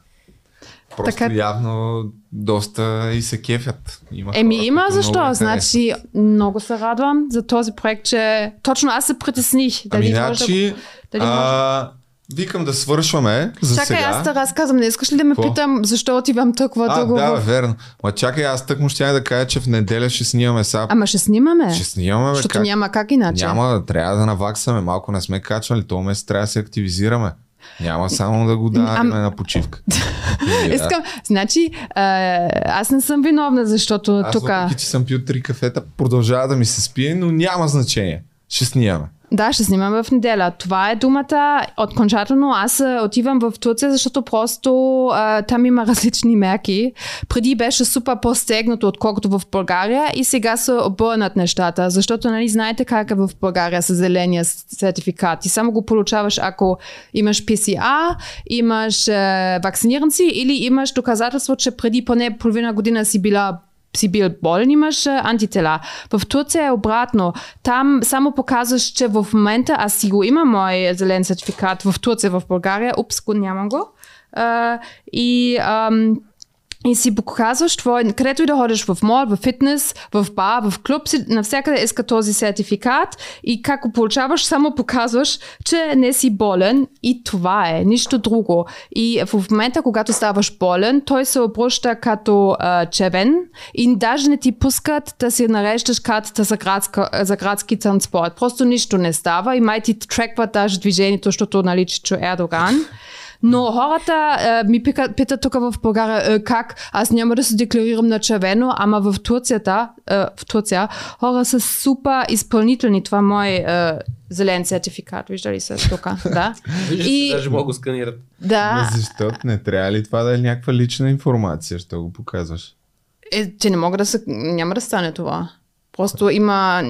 Просто Така- явно доста и се кефят. Има Еми хора, има много защо. харесват. Значи много се радвам за този проект, че точно аз се притесних. Дали Ами, може значи, дали а, викам да свършваме за Чакай, сега. аз те разказвам. Не искаш ли да ме Какво? питам защо отивам толкова а, дълго? да, бе, верно. Ма чакай, аз тък му ще да кажа, че в неделя ще снимаме сега. Ама ще снимаме. Ще снимаме, Защото как? няма как иначе. Няма, трябва да наваксаме. Малко не сме качвали. То месец трябва да се активизираме. Няма само да го даваме на почивка. Да. [laughs] Искам, значи, а, аз не съм виновна, защото Аз тук... въпреки, че съм пил три кафета, продължава да ми се спие, но няма значение. Ще снимаме. Да, ще снимаме в неделя. Това е думата. Окончателно аз отивам в Турция, защото просто а, там има [laughs] различни мерки. Преди беше супер по-стегнато, отколкото в България и сега се обърнат нещата, защото нали знаете как е в България с зеления сертификат. Ти само го получаваш ако имаш PCR, имаш е, вакциниран си или имаш доказателство, че преди поне половина година си била си бил болен, имаш антитела. В Турция е обратно. Там само показваш, че в момента аз си го имам мой зелен сертификат в Турция, в България. Упс, нямам го. А, и ам, и си показваш твой, където и да ходиш в мол, в фитнес, в бар, в клуб, си, навсякъде иска този сертификат и как го получаваш, само показваш, че не си болен и това е, нищо друго. И в момента, когато ставаш болен, той се обръща като а, червен и даже не ти пускат да си нареждаш картата за, градска, за градски транспорт. Просто нищо не става и май ти трекват даже движението, защото нали, че Ердоган. [laughs] Но хората е, ми питат, питат тук в България е, как аз няма да се декларирам на червено, ама в Турцията, е, в Турция, хора са супер изпълнителни. Това е мой е, зелен сертификат, виждали се тук, [laughs] да. Виждаш, И- даже мога да сканират. Да, Ма защо? Не трябва ли това да е някаква лична информация? Що го показваш? е, че не мога да се, няма да стане това. Просто има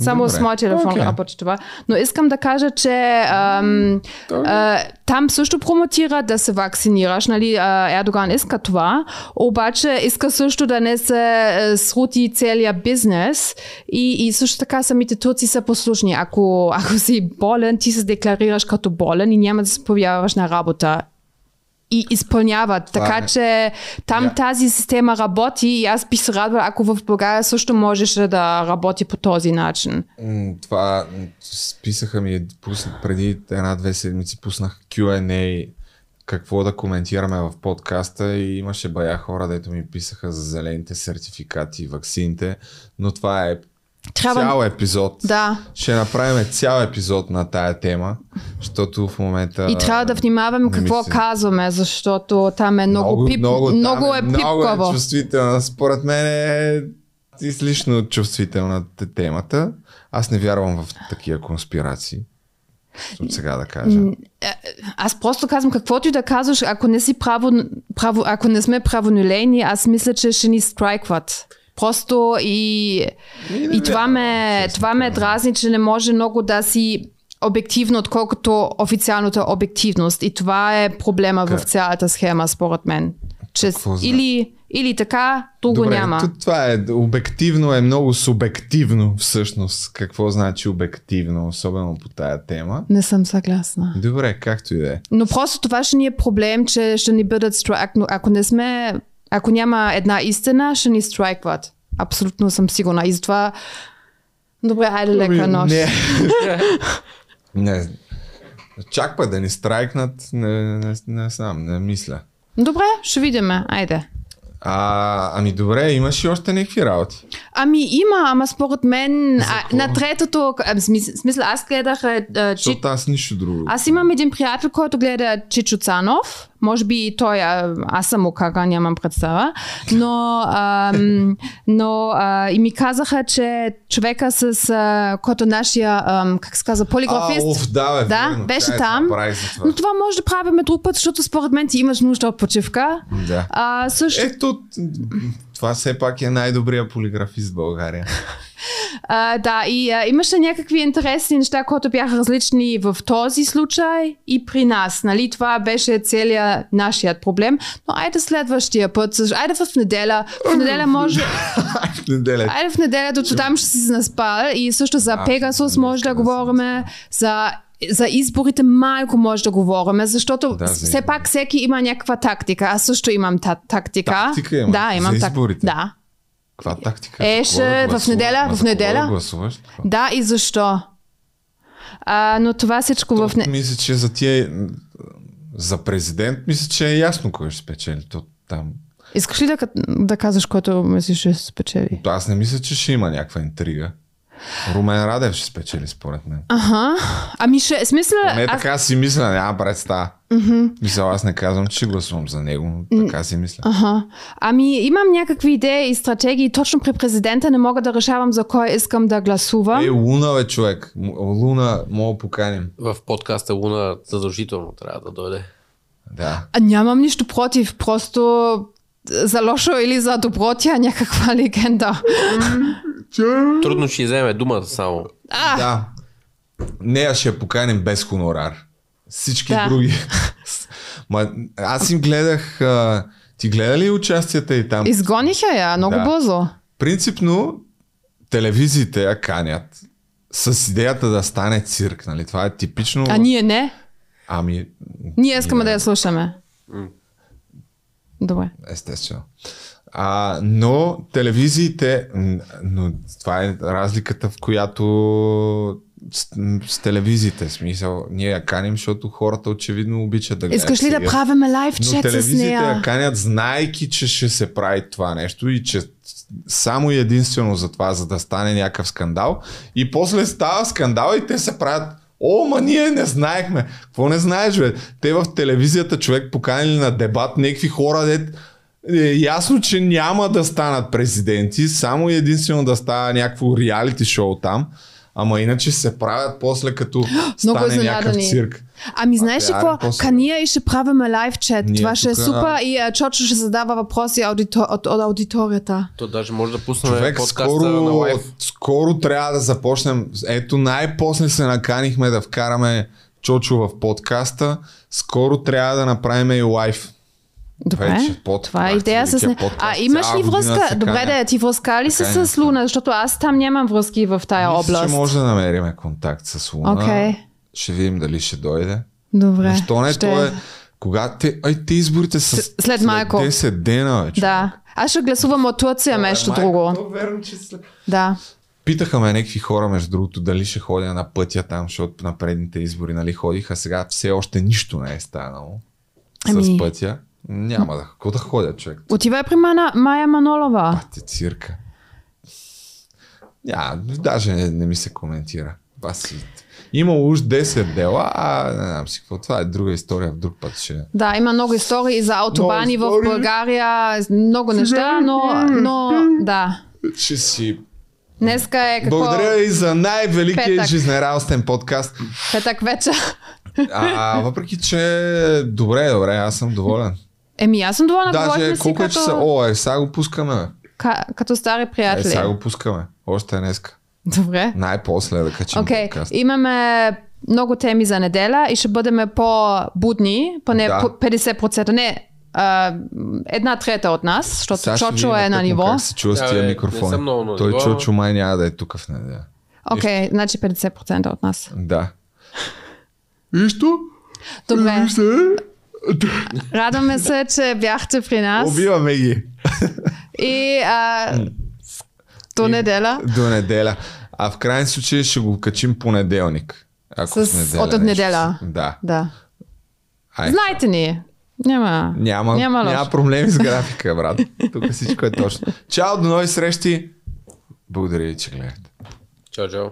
само Добре. с моя телефон Окей. работи това. Но искам да кажа, че ам, а, там също промотира да се вакцинираш. Нали? Ердоган иска това, обаче иска също да не се е, срути целият бизнес и, и също така самите турци са послушни. Ако, ако си болен, ти се декларираш като болен и няма да се появяваш на работа и изпълняват. Това така е- че там Да. тази система работи и аз би се радвала, ако в България също можеше да работи по този начин. Това списаха ми преди една-две седмици пуснах Q&A какво да коментираме в подкаста и имаше бая хора, дето ми писаха за зелените сертификати и ваксините, но това е Трябва- цял епизод. Да. Ще направим цял епизод на тая тема, защото в момента... И трябва да внимаваме какво се- казваме, защото там е много, пип, много, много там е Много е пипкаво. чувствителна. Според мен е излишно чувствителна темата. Аз не вярвам в такива конспирации. От сега да кажа. Аз просто казвам, каквото и да казваш, ако не си право, право ако не сме правонолейни, аз мисля, че ще ни страйкват. Просто и, и това ме, това ме дразни, че не може много да си обективно, отколкото официалната обективност. И това е проблема в Така. цялата схема, според мен. че или, или така, друго Добре, няма. това е обективно, е много субективно всъщност. Какво значи обективно, особено по тая тема. Не съм съгласна. Добре, както и да е. Но просто това ще ни е проблем, че ще ни бъдат ако не сме, ако няма една истина, ще ни страйкват. Абсолютно съм сигурна. И затова Добре, айде лека нощ. Не. [laughs] не. Чак па да ни страйкнат, не, не, не знам, не мисля. Добре, ще видим. Айде. А, ами добре, имаш и още някакви работи. Ами има, ама според мен а, на третото, в смисъл аз гледах а, а, Чи... Защото аз нищо друго. Аз имам един приятел, който гледа Чичо Цанов. Може би и той, а, аз съм му кага, нямам представа. Но, ам, но а, и ми казаха, че човека с а, който нашия, ам, как се казва, полиграфист. А, оф, да, бе, Да, верно, беше е там. това. Но това може да правим друг път, защото според мен ти имаш нужда от почивка. Да. А, също, Ето, това все пак е най-добрия полиграфист в България. а, да, и а, имаше някакви интересни неща, които бяха различни в този случай и при нас. Нали? Това беше целият нашият проблем. Но айде следващия път. Айде в неделя. В неделя може... [laughs] в неделя. Айде в неделя, до там ще си наспал. И също за Пегасус неделя може да говорим. За за изборите малко може да говорим, защото Да, все пак всеки има някаква тактика. Аз също имам та- тактика. Тактика имаш? Да, имам За так- изборите? Да. Каква тактика? Е, ще да в неделя, Ма в неделя. Да гласуваш? Какво? Да, и защо? А, но това всичко в... Не... Мисля, че за тия за президент, мисля, че е ясно кой ще спечели. То, там. Искаш ли да, да казваш, който мислиш, ще се спечели? То аз не мисля, че ще има някаква интрига. Румен Радев ще спечели, според мен. Аха. Ами ще, смисъл... Не аз- така си мисля, няма представа. Mm-hmm. Мисля, аз не казвам, че ще гласувам за него, но така си мисля. Аха. Ами имам някакви идеи и стратегии. Точно при президента не мога да решавам за кой искам да гласувам. Е, Луна, бе, човек. Луна, мога поканим. В подкаста Луна задължително трябва да дойде. Да. А нямам нищо против, просто за лошо или за добро тя е някаква легенда. Трудно ще вземе думата само. А, Да. Нея ще я поканим без хонорар. Всички Да. други. [laughs] Ма, аз им гледах. А, ти гледа ли участията и там? изгониха я много Да. бързо. Принципно, телевизиите я канят с идеята да стане цирк, нали? Това е типично. А ние не. Ами, Ние искаме да я слушаме. Добре. естествено. А, но телевизиите, но това е разликата, в която с, с телевизиите, смисъл, ние я каним, защото хората очевидно обичат да гледат. Искаш ли да сериал. правим лайв чат с телевизиите я нея? канят, знаейки, че ще се прави това нещо и че само и единствено за това, за да стане някакъв скандал. И после става скандал и те се правят О, ма ние не знаехме. Какво не знаеш, бе? Те в телевизията човек поканили на дебат някакви хора, дет е ясно, че няма да станат президенти, само единствено да става някакво реалити шоу там. Ама иначе се правят после като [gasps] Много стане някакъв цирк. Ами знаеш ли какво? Кания и ще правим лайв чат. Ние Това ще е супер и а, Чочо ще задава въпроси аудито... от, от аудиторията. То даже може да пуснем Човек, подкаста скоро, на лайв. скоро трябва да започнем. Ето най-после се наканихме да вкараме Чочо в подкаста. Скоро трябва да направим и лайв. Добре, Вече, под- това е идея с не... А имаш ли връзка? се Добре, каня. да, ти връзка ли се е, с Луна? Защото аз там нямам връзки в тая Мисля, област. че може да намерим контакт с Луна. Окей. Ще видим дали ще дойде. Добре. Защо не? ще... То е... Кога те, ай, те изборите са С- след малко. 10 дена, вече. Да. Аз ще гласувам от Турция, нещо друго. То верно, че след... Да. Питаха ме някакви хора, между другото, дали ще ходя на пътя там, защото на предните избори нали, ходиха. Сега все още нищо не е станало Ами- с пътя. Няма да. Какво да ходя, човек? Отивай при Мана, Майя Манолова. Пати цирка. Няма, даже не, не ми се коментира. Си... Имало уж 10 дела, а не знам си какво. Това е друга история, в друг път ще... Да, има много истории за автобани в. България, много неща, но, но да. Ще си... Днеска е какво? Благодаря и за най-великия Петък. жизнерадостен подкаст. Петък вечер. А, въпреки, че добре, добре, аз съм доволен. Еми, аз съм доволна, Даже колко е часа? като, О, е, сега го пускаме. ка, като стари Е, приятели. сега го пускаме. Още днеска. Добре. Най-после да качим Окей, подкаст. имаме много теми за неделя и ще бъдем по-будни, поне Да. по 50%. Не, а, една трета от нас, защото Сашо, Чочо е на ниво. Как се чува с тия микрофони? много на Той ниво. Чочо май няма да е тук в неделя. Окей, значи 50% от нас. Да. Нищо? Добре. Радваме се, че бяхте при нас. Убиваме ги. И а, до неделя. До неделя. А в крайен случай ще го качим понеделник. Ако С- неделя от- от нещо. неделя. Да. Да. Ай. Знаете ни. Няма. Няма, Няма няма, проблеми с графика, брат. Тук всичко е точно. Чао, до нови срещи. Благодаря ви, че гледахте. Чао, чао.